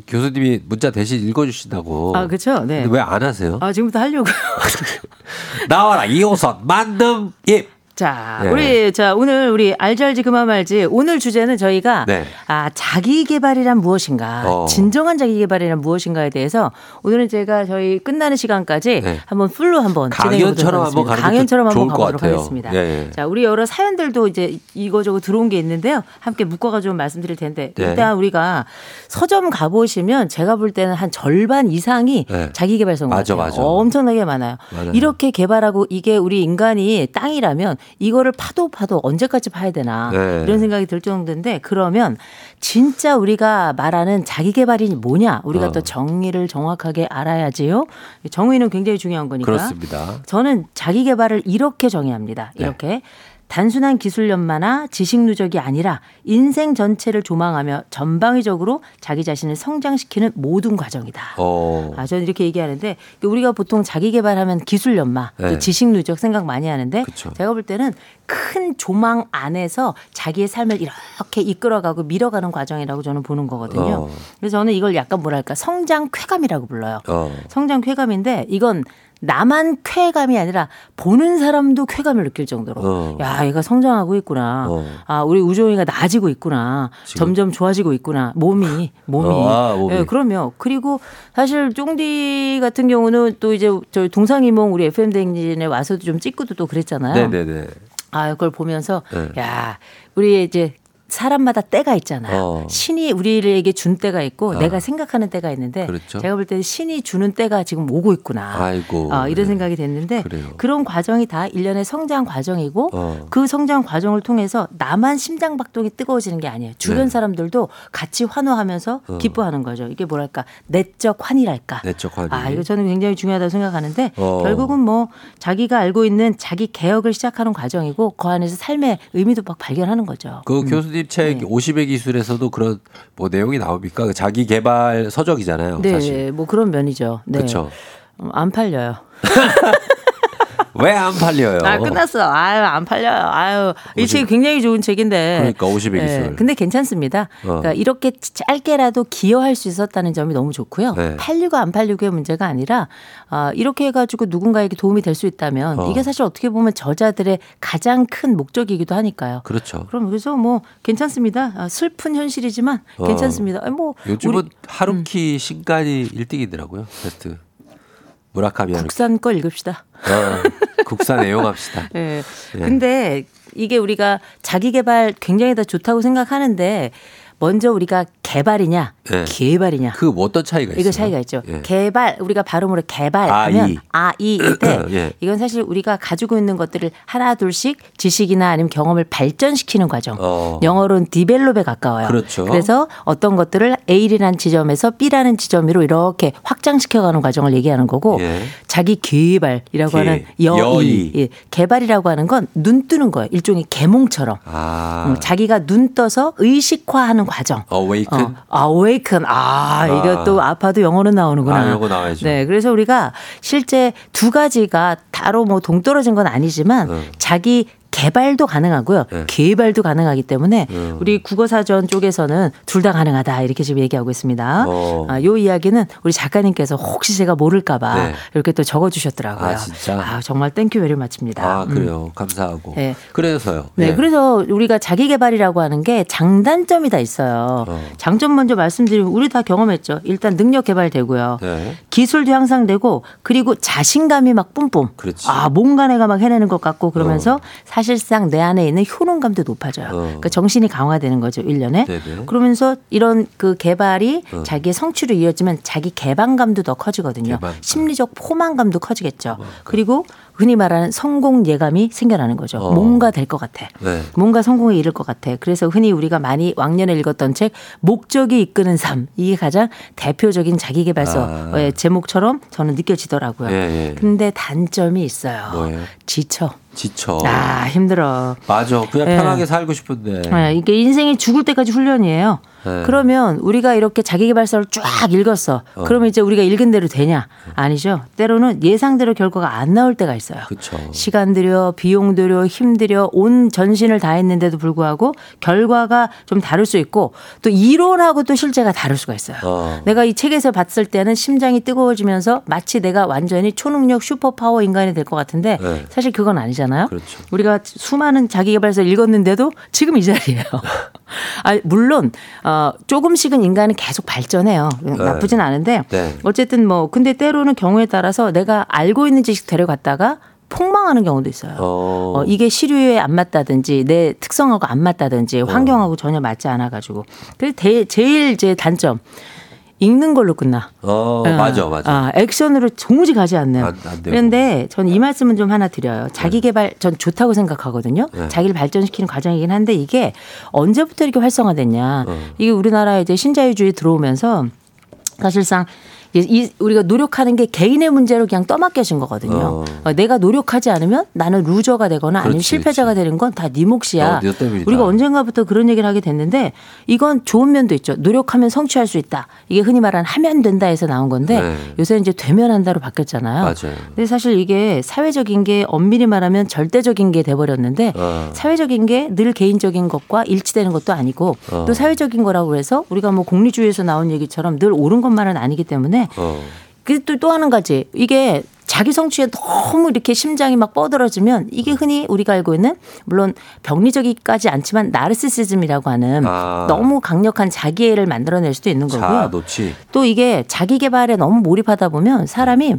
교수님이 문자 대신 읽어주신다고. 아, 그렇죠. 네. 왜 안 하세요? 아, 지금부터 하려고요. 나와라 이호선 만능 입. 자, 네. 우리 자 오늘 우리 알지 알지 그 맘 알지 오늘 주제는 저희가 네. 아 자기 개발이란 무엇인가, 어. 진정한 자기 개발이란 무엇인가에 대해서 오늘은 제가 저희 끝나는 시간까지 네. 한번 풀로 한번 강연처럼 한번 강연처럼 한번 가보도록. 하겠습니다. 예, 예. 자, 우리 여러 사연들도 이제 이거저거 들어온 게 있는데요. 함께 묶어가지고 말씀드릴 텐데 네. 일단 우리가 서점 가보시면 제가 볼 때는 한 절반 이상이 네. 자기 개발서인 것 맞아, 같아요. 맞아. 엄청나게 많아요. 맞아요. 이렇게 개발하고 이게 우리 인간이 땅이라면 이거를 파도 파도 언제까지 파야 되나 네. 이런 생각이 들 정도인데 그러면 진짜 우리가 말하는 자기 개발이 뭐냐 우리가 어. 또 정의를 정확하게 알아야지요. 정의는 굉장히 중요한 거니까. 그렇습니다. 저는 자기 개발을 이렇게 정의합니다. 네. 이렇게 단순한 기술 연마나 지식 누적이 아니라 인생 전체를 조망하며 전방위적으로 자기 자신을 성장시키는 모든 과정이다. 어. 아, 저는 이렇게 얘기하는데 우리가 보통 자기 개발하면 기술 연마, 또 네. 지식 누적 생각 많이 하는데 그쵸. 제가 볼 때는 큰 조망 안에서 자기의 삶을 이렇게 이끌어가고 밀어가는 과정이라고 저는 보는 거거든요. 어. 그래서 저는 이걸 약간 뭐랄까 성장 쾌감이라고 불러요. 어. 성장 쾌감인데 이건 나만 쾌감이 아니라 보는 사람도 쾌감을 느낄 정도로 어. 야 얘가 성장하고 있구나 어. 아 우리 우종이가 나아지고 있구나 지금. 점점 좋아지고 있구나 몸이 몸이 어, 아, 몸이. 예, 그럼요 그리고 사실 쫑디 같은 경우는 또 이제 저희 동상이몽 우리 FM 대행진에 와서도 좀 찍고도 또 그랬잖아요 네네네. 아 그걸 보면서 네. 야 우리 이제 사람마다 때가 있잖아요. 어. 신이 우리에게 준 때가 있고 아. 내가 생각하는 때가 있는데 그렇죠. 제가 볼 때는 신이 주는 때가 지금 오고 있구나. 아이고. 어, 이런 네. 생각이 됐는데 그래요. 그런 과정이 다 일련의 성장 과정이고 어. 그 성장 과정을 통해서 나만 심장 박동이 뜨거워지는 게 아니에요. 주변 네. 사람들도 같이 환호하면서 어. 기뻐하는 거죠. 이게 뭐랄까 내적 환희랄까. 내적 환희. 아, 이거 저는 굉장히 중요하다고 생각하는데 어. 결국은 뭐 자기가 알고 있는 자기 개혁을 시작하는 과정이고 그 안에서 삶의 의미도 막 발견하는 거죠. 그 교수님 책 네. 50의 기술에서도 그런 뭐 내용이 나옵니까? 그 자기 개발 서적이잖아요. 네, 사실. 뭐 그런 면이죠. 네. 그렇죠. 음, 안 팔려요. 왜 안 팔려요? 아, 끝났어. 아유, 안 팔려요. 아유, 이 책이 굉장히 좋은 책인데. 그러니까 50의 기술. 근데 괜찮습니다. 어. 그러니까 이렇게 짧게라도 기여할 수 있었다는 점이 너무 좋고요. 네. 팔리고 안 팔리고의 문제가 아니라 아, 이렇게 해가지고 누군가에게 도움이 될 수 있다면 어. 이게 사실 어떻게 보면 저자들의 가장 큰 목적이기도 하니까요. 그렇죠. 그럼 그래서 뭐 괜찮습니다. 아, 슬픈 현실이지만 어. 괜찮습니다. 아니, 뭐 요즘은 우리 음. 하루키 신간이 1등이더라고요. 베스트. 하루키. 국산 거 읽읍시다. 어, 국산 애용합시다. 예. 예. 근데 이게 우리가 자기 개발 굉장히 다 좋다고 생각하는데 먼저 우리가 개발이냐, 예. 개발이냐. 그 어떤 차이가 있어요? 이거 차이가 있죠. 예. 개발 우리가 발음으로 개발 아이. 하면 아이일 때 예. 이건 사실 우리가 가지고 있는 것들을 하나 둘씩 지식이나 아니면 경험을 발전시키는 과정. 어. 영어로는 디벨롭에 가까워요. 그렇죠. 그래서 어떤 것들을 A라는 지점에서 B라는 지점으로 이렇게 확장시켜가는 과정을 얘기하는 거고 예. 자기 개발이라고 개. 하는 여의. 예. 개발이라고 하는 건 눈 뜨는 거예요. 일종의 계몽처럼. 아. 음, 자기가 눈 떠서 의식화하는 과정. Awaken. 어, awaken. 아, 이거 또 아파도 영어는 나오는구나. 아, 영어 나와야죠. 네, 그래서 우리가 실제 두 가지가 따로 뭐 동떨어진 건 아니지만 어. 자기 개발도 가능하고요. 네. 개발도 가능하기 때문에 음. 우리 국어사전 쪽에서는 둘 다 가능하다 이렇게 지금 얘기하고 있습니다. 어. 아, 요 이야기는 우리 작가님께서 혹시 제가 모를까봐 네. 이렇게 또 적어주셨더라고요. 아, 진짜? 아, 정말 thank you very much입니다. 아, 그래요. 감사하고. 네. 그래서요. 네, 예. 그래서 우리가 자기 개발이라고 하는 게 장단점이 다 있어요. 어. 장점 먼저 말씀드리면 우리 다 경험했죠. 일단 능력 개발되고요. 네. 기술도 향상되고 그리고 자신감이 막 뿜뿜. 그렇지. 아, 뭔가 내가 막 해내는 것 같고 그러면서 사실 상 내 안에 있는 효능감도 높아져요. 어. 그러니까 정신이 강화되는 거죠, 일년에 네네. 그러면서 이런 그 개발이 어. 자기의 성취로 이어지면 자기 개방감도 더 커지거든요. 개방감. 심리적 포만감도 커지겠죠. 그리고 흔히 말하는 성공 예감이 생겨나는 거죠. 어. 뭔가 될 것 같아. 네. 뭔가 성공에 이를 것 같아. 그래서 흔히 우리가 많이 왕년에 읽었던 책 목적이 이끄는 삶 이게 가장 대표적인 자기개발서의 제목처럼 저는 느껴지더라고요. 아. 예, 예. 근데 단점이 있어요. 뭐예요? 지쳐. 지쳐. 아 힘들어. 맞아. 그냥 예. 편하게 살고 싶은데. 네, 이게 인생이 죽을 때까지 훈련이에요. 네. 그러면 우리가 이렇게 자기개발서를 쫙 읽었어. 어. 그러면 이제 우리가 읽은 대로 되냐? 아니죠. 때로는 예상대로 결과가 안 나올 때가 있어요. 그렇죠. 시간 들여, 비용 들여, 힘 들여, 온 전신을 다했는데도 불구하고 결과가 좀 다를 수 있고 또 이론하고 또 실제가 다를 수가 있어요. 어. 내가 이 책에서 봤을 때는 심장이 뜨거워지면서 마치 내가 완전히 초능력 슈퍼파워 인간이 될 것 같은데 네. 사실 그건 아니잖아요. 그렇죠. 우리가 수많은 자기개발서 읽었는데도 지금 이 자리예요. 아, 물론 어, 조금씩은 인간은 계속 발전해요. 나쁘진 않은데 네. 어쨌든 뭐 근데 때로는 경우에 따라서 내가 알고 있는 지식 데려갔다가 폭망하는 경우도 있어요. 어. 어, 이게 시류에 안 맞다든지 내 특성하고 안 맞다든지 어. 환경하고 전혀 맞지 않아 가지고. 그래서 대- 제일 제 단점 읽는 걸로 끝나. 어, 어, 맞아, 맞아. 아, 액션으로 도무지 가지 않네요. 안- 안 되고. 그런데 전이 말씀은 좀 하나 드려요. 자기 개발 전 좋다고 생각하거든요. 네. 자기를 발전시키는 과정이긴 한데 이게 언제부터 이렇게 활성화됐냐. 어. 이게 우리나라에 이제 신자유주의 들어오면서 사실상 이- 이 우리가 노력하는 게 개인의 문제로 그냥 떠맡겨진 거거든요. 어. 어, 내가 노력하지 않으면 나는 loser가 되거나 아니면 그렇지, 실패자가 되는 건 다 네 몫이야. 때문이다. 우리가 언젠가부터 그런 얘기를 하게 됐는데 이건 좋은 면도 있죠. 노력하면 성취할 수 있다. 이게 흔히 말하는 하면 된다에서 나온 건데 네. 요새 이제 되면 한다로 바뀌었잖아요. 맞아요. 근데 사실 이게 사회적인 게 엄밀히 말하면 절대적인 게 돼버렸는데 어. 사회적인 게 늘 개인적인 것과 일치되는 것도 아니고 어. 또 사회적인 거라고 해서 우리가 뭐 공리주의에서 나온 얘기처럼 늘 옳은 것만은 아니기 때문에 어. 그또 또 하는 가지 이게 자기 성취에 너무 이렇게 심장이 막 뻗어러지면 이게 흔히 우리가 알고 있는 물론 병리적이까지 않지만 나르시시즘이라고 하는 아. 너무 강력한 자기애를 만들어낼 수도 있는 거고요. 자. 또 이게 자기 개발에 너무 몰입하다 보면 사람이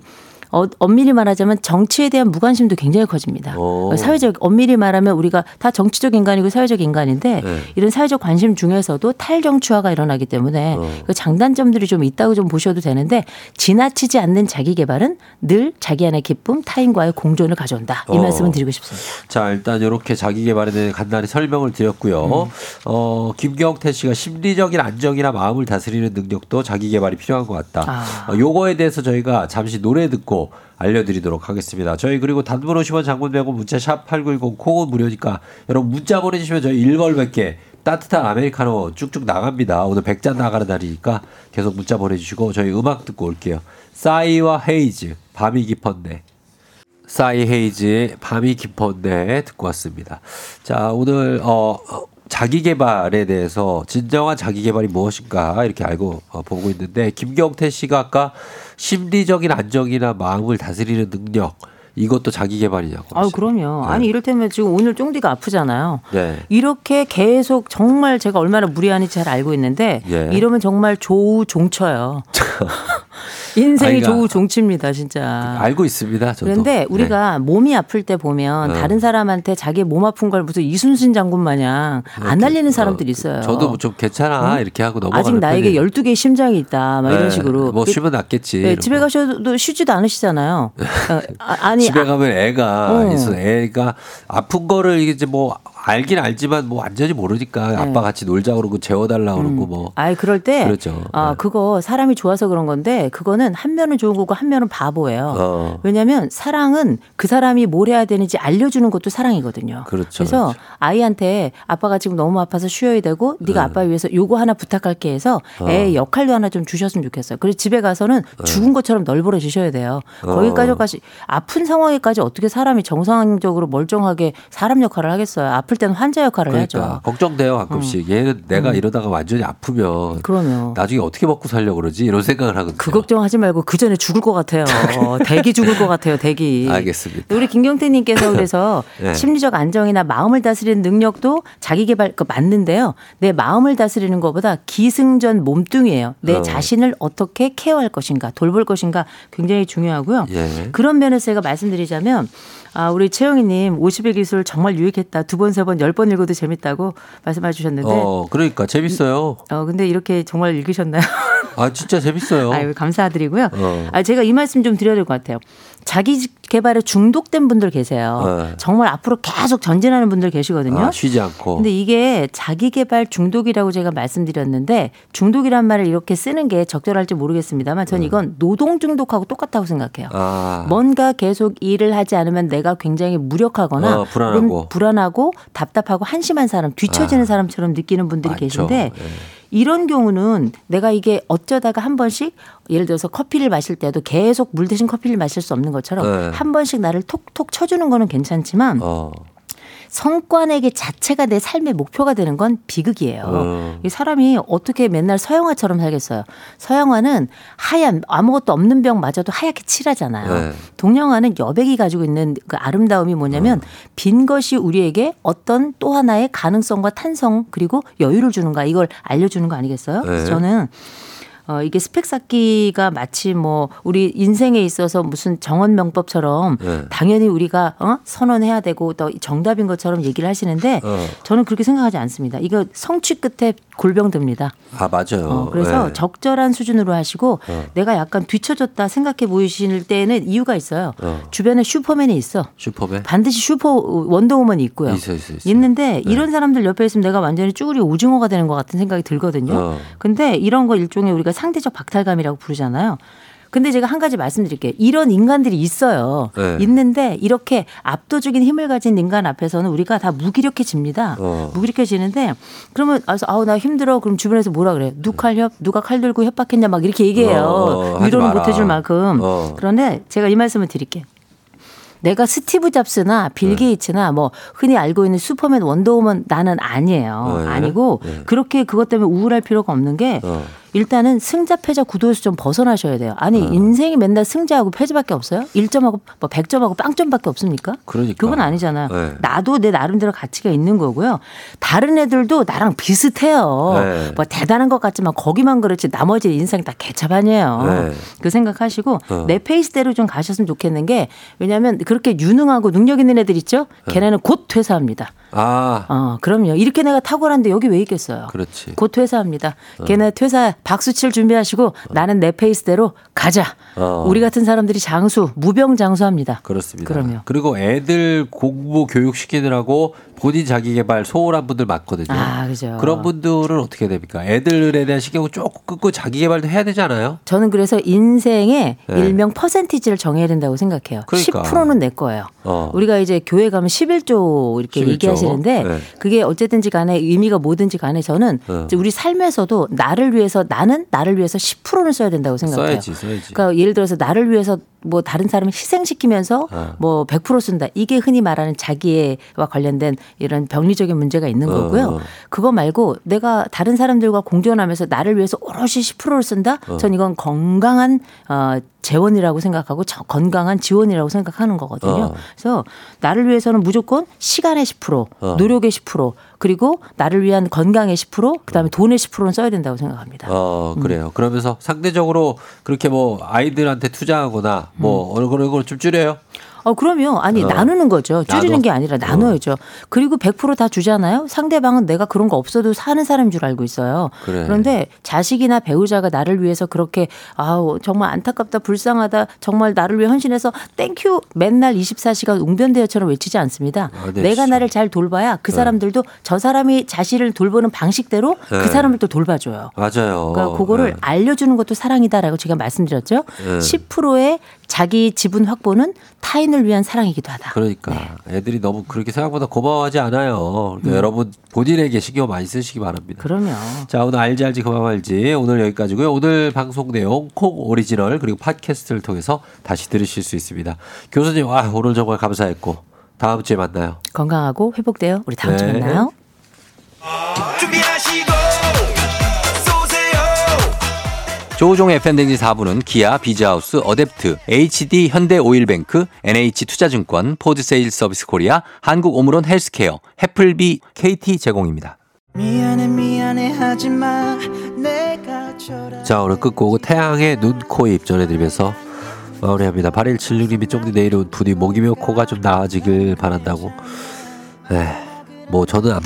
어, 엄밀히 말하자면 정치에 대한 무관심도 굉장히 커집니다. 오. 사회적 엄밀히 말하면 우리가 다 정치적 인간이고 사회적 인간인데 네. 이런 사회적 관심 중에서도 탈정치화가 일어나기 때문에 어. 그 장단점들이 좀 있다고 좀 보셔도 되는데 지나치지 않는 자기 개발은 늘 자기 안의 기쁨, 타인과의 공존을 가져온다. 이 어. 말씀을 드리고 싶습니다. 자, 일단 이렇게 자기 개발에 대해 간단히 설명을 드렸고요. 어, 김경태 씨가 심리적인 안정이나 마음을 다스리는 능력도 자기 개발이 필요한 것 같다. 아. 어, 요거에 대해서 저희가 잠시 노래 듣고 알려드리도록 하겠습니다. 저희 그리고 단문 50원 장문 100원 문자 샵 8910 콩은 무료니까 여러분 문자 보내주시면 저희 1월 100개 따뜻한 아메리카노 쭉쭉 나갑니다. 오늘 100잔 나가는 날이니까 계속 문자 보내주시고 저희 음악 듣고 올게요. 싸이와 헤이즈 밤이 깊었네. 싸이 헤이즈의 밤이 깊었네 듣고 왔습니다. 자 오늘 어, 어, 자기 개발에 대해서 진정한 자기 개발이 무엇인가 이렇게 알고 어, 보고 있는데 김경태 씨가 아까 심리적인 안정이나 마음을 다스리는 능력 이것도 자기 개발이냐고. 아유 그럼요. 네. 아니 이를테면 지금 오늘 쫑디가 아프잖아요. 네. 이렇게 계속 정말 제가 얼마나 무리하는지 잘 알고 있는데 예. 이러면 정말 조우 종쳐요. 인생이 아이가- 조우 종치입니다, 진짜. 알고 있습니다. 저도. 그런데 네. 우리가 몸이 아플 때 보면 어. 다른 사람한테 자기 몸 아픈 걸 무슨 이순신 장군 마냥 안 알리는 사람들이 있어요. 저도 뭐좀 괜찮아 이렇게 하고 넘어가는 아직 나에게 편이에요. 12개의 심장이 있다. 막 이런 네, 식으로. 뭐 그- 쉬면 낫겠지. 네. 집에 가셔도 쉬지도 않으시잖아요. 어, 아, 아니 집에 아, 가면 애가 어. 있어. 애가 아픈 거를 이제 뭐 알긴 알지만 뭐 완전히 모르니까 네. 아빠 같이 놀자 그러고 재워달라 그러고 뭐. 아이 그럴 때 그렇죠. 아 그거 사람이 좋아서 그런 건데 그거는 한 면은 좋은 거고 한 면은 바보예요. 어. 왜냐하면 사랑은 그 사람이 뭘 해야 되는지 알려주는 것도 사랑이거든요. 그렇죠, 래서 아이한테 아빠가 지금 너무 아파서 쉬어야 되고 네가 아빠 위해서 요거 하나 부탁할게 해서 어. 애 역할도 하나 좀 주셨으면 좋겠어요. 그래서 집에 가서는 죽은 것처럼 널브러 주셔야 돼요. 거기까지까지 아픈 상황에까지 어떻게 사람이 정상적으로 멀쩡하게 사람 역할을 하겠어요. 아플 때는 환자 역할을 그러니까 해야죠. 걱정돼요 가끔씩. 얘는 내가 음. 이러다가 완전히 아프면 그러면 나중에 어떻게 먹고 살려 고 그러지 이런 생각을 하거든요. 그 걱정하지 말고 그 전에 죽을 것 같아요. 대기 죽을 것 같아요. 대기. 알겠습니다. 우리 김경태님께서 그래서 네. 심리적 안정이나 마음을 다스리는 능력도 자기 개발 그 맞는데요. 내 마음을 다스리는 것보다 기승전 몸뚱이에요. 내 어. 자신을 어떻게 케어할 것인가, 돌볼 것인가 굉장히 중요하고요. 예. 그런 면에서 제가 말씀드리자면 아, 우리 최영희님 50의 기술 정말 유익했다. 두 번, 세 번, 열 번 읽어도 재밌다고 말씀해 주셨는데. 어 그러니까 재밌어요. 어, 근데 이렇게 정말 읽으셨나요? 아 진짜 재밌어요. 아유, 감사드리고요. 어. 아, 제가 이 말씀 좀 드려야 될 것 같아요. 자기 개발에 중독된 분들 계세요. 네. 정말 앞으로 계속 전진하는 분들 계시거든요. 아, 쉬지 않고. 근데 이게 자기 개발 중독이라고 제가 말씀드렸는데 중독이란 말을 이렇게 쓰는 게 적절할지 모르겠습니다만 전 이건 노동 중독하고 똑같다고 생각해요. 네. 아. 뭔가 계속 일을 하지 않으면 내가 굉장히 무력하거나 어, 불안하고. 불안하고 답답하고 한심한 사람, 뒤처지는 아. 사람처럼 느끼는 분들이 많죠. 계신데 예. 이런 경우는 내가 이게 어쩌다가 한 번씩 예를 들어서 커피를 마실 때도 계속 물 대신 커피를 마실 수 없는 것처럼 네. 한 번씩 나를 톡톡 쳐주는 거는 괜찮지만 어. 성과 내기 자체가 내 삶의 목표가 되는 건 비극이에요. 어. 이 사람이 어떻게 맨날 서영화처럼 살겠어요. 서영화는 하얀 아무것도 없는 병 맞아도 하얗게 칠하잖아요. 네. 동영화는 여백이 가지고 있는 그 아름다움이 뭐냐면 빈 것이 우리에게 어떤 또 하나의 가능성과 탄성 그리고 여유를 주는가 이걸 알려주는 거 아니겠어요? 네. 저는 어, 이게 스펙 쌓기가 마치 뭐 우리 인생에 있어서 무슨 정언 명법처럼 네. 당연히 우리가 어? 선언해야 되고 또 정답인 것처럼 얘기를 하시는데 어. 저는 그렇게 생각하지 않습니다. 이거 성취 끝에 골병 듭니다. 아 맞아요. 어, 그래서 네. 적절한 수준으로 하시고 어. 내가 약간 뒤처졌다 생각해 보이실 때는 이유가 있어요. 어. 주변에 슈퍼맨이 있어. 슈퍼맨. 반드시 슈퍼 원더우먼이 있고요. 있어 있어 있어. 있는데 이런 사람들 옆에 있으면 내가 완전히 쭈구리 오징어가 되는 것 같은 생각이 들거든요. 어. 근데 이런 거 일종의 우리가 상대적 박탈감이라고 부르잖아요. 근데 제가 한 가지 말씀드릴게요. 이런 인간들이 있어요. 네. 있는데 이렇게 압도적인 힘을 가진 인간 앞에서는 우리가 다 무기력해집니다. 어. 무기력해지는데 그러면 아서 아우 나 힘들어. 그럼 주변에서 뭐라 그래? 누가 칼 협, 누가 칼 들고 협박했냐 막 이렇게 얘기해요. 어, 위로는. 못 해줄 만큼. 어. 그런데 제가 이 말씀을 드릴게요. 내가 스티브 잡스나 빌 네. 게이츠나 뭐 흔히 알고 있는 슈퍼맨 원더우먼 나는 아니에요. 네. 아니고 네. 그렇게 그것 때문에 우울할 필요가 없는 게 어. 일단은 승자 패자 구도에서 좀 벗어나셔야 돼요. 아니 네. 인생이 맨날 승자하고 패자밖에 없어요? 1점하고 뭐 100점하고 빵점밖에 없습니까? 그러니까. 그건 아니잖아요. 네. 나도 내 나름대로 가치가 있는 거고요. 다른 애들도 나랑 비슷해요. 네. 뭐 대단한 것 같지만 거기만 그렇지 나머지 인생 다 개차반이에요. 네. 그 생각하시고 어. 내 페이스대로 좀 가셨으면 좋겠는 게 왜냐하면 그렇게 유능하고 능력 있는 애들 있죠? 네. 걔네는 곧 퇴사합니다. 아 어, 그럼요. 이렇게 내가 탁월한데 여기 왜 있겠어요? 그렇지. 곧 퇴사합니다. 걔네 퇴사 박수 칠 준비하시고 나는 내 페이스대로 가자. 어. 우리 같은 사람들이 장수, 무병장수합니다. 그렇습니다. 그럼요. 그리고 애들 공부 교육 시키느라고 본인 자기 개발 소홀한 분들 많거든요. 아, 그죠. 그런 분들은 어떻게 됩니까? 애들에 대한 신경을 조금 끄고 자기 개발도 해야 되잖아요. 저는 그래서 인생의 네. 일명 퍼센티지를 정해야 된다고 생각해요. 그러니까. 10%는 내 거예요. 어. 우리가 이제 교회 가면 11조 이렇게 11조. 얘기하시는데 네. 그게 어쨌든지 간에 의미가 뭐든지 간에 저는 어. 우리 삶에서도 나를 위해서 나는 나를 위해서 10%는 써야 된다고 생각해요. 써야지, 써야지. 그러니까 예를 들어서 나를 위해서 뭐 다른 사람을 희생시키면서 어. 뭐100% 쓴다. 이게 흔히 말하는 자기애와 관련된 이런 병리적인 문제가 있는 어, 거고요. 어. 그거 말고 내가 다른 사람들과 공존하면서 나를 위해서 오롯이 10%를 쓴다? 어. 전 이건 건강한 어 재원이라고 생각하고 저- 건강한 지원이라고 생각하는 거거든요. 어. 그래서 나를 위해서는 무조건 시간의 10%, 어. 노력의 10%, 그리고 나를 위한 건강의 10%, 그다음에 돈의 10%는 써야 된다고 생각합니다. 어, 그래요. 그러면서 상대적으로 그렇게 뭐 아이들한테 투자하거나 뭐 어느 그런 걸좀 줄여요? 어, 그럼요. 아니, 어. 나누는 거죠. 줄이는 나눠? 게 아니라 나눠야죠. 그리고 100%다 주잖아요. 상대방은 내가 그런 거 없어도 사는 사람인 줄 알고 있어요. 그래. 그런데 자식이나 배우자가 나를 위해서 그렇게 아우, 정말 안타깝다, 불쌍하다, 정말 나를 위해 헌신해서 thank you 맨날 24시간 웅변대회처럼 외치지 않습니다. 아, 네, 내가 진짜. 나를 잘 돌봐야 그 네. 사람들도 저 사람이 자신을 돌보는 방식대로 네. 그 사람을 또 돌봐줘요. 맞아요. 그러니까 그거를 네. 알려주는 것도 사랑이다라고 제가 말씀드렸죠. 네. 10%의 자기 지분 확보는 타인을 위한 사랑이기도 하다. 그러니까 네. 애들이 너무 그렇게 생각보다 고마워하지 않아요. 그러니까 여러분 본인에게 신경 많이 쓰시기 바랍니다. 음. 그럼요. 자 오늘 알지 알지 그 맘 알지 오늘 여기까지고요. 오늘 방송 내용 콕 오리지널 그리고 팟캐스트를 통해서 다시 들으실 수 있습니다. 교수님 아 오늘 정말 감사했고 다음 주에 만나요. 건강하고 회복돼요. 우리 다음 주에 네. 만나요. 준비하 조우종의 FM대행진 4부는 기아, 비즈하우스, 어댑트, HD 현대오일뱅크, NH투자증권, 포드 세일즈 서비스 코리아, 한국오므론 헬스케어, 해플비, KT 제공입니다. 미안해 미안해 하지마 내가 자 오늘 끝곡은 태양의 눈, 코, 입 전해드리면서 마무리합니다. 8176님이 쫑디 내일은 부디 목이며 코가 좀 나아지길 바란다고. 에, 뭐 저는 안,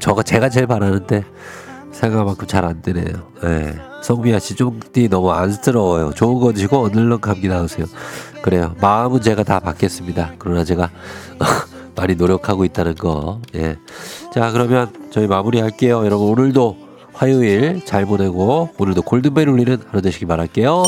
저가 제가 제일 바라는데 생각만큼 잘 안 되네요. 에, 성미아 씨 쫑디 너무 안쓰러워요. 좋은 거 드시고 얼른 감기 나으세요. 그래요. 마음은 제가 다 받겠습니다. 그러나 제가 많이 노력하고 있다는 거. 예. 자 그러면 저희 마무리할게요. 여러분 오늘도 화요일 잘 보내고 오늘도 골든벨 울리는 하루 되시기 바랄게요.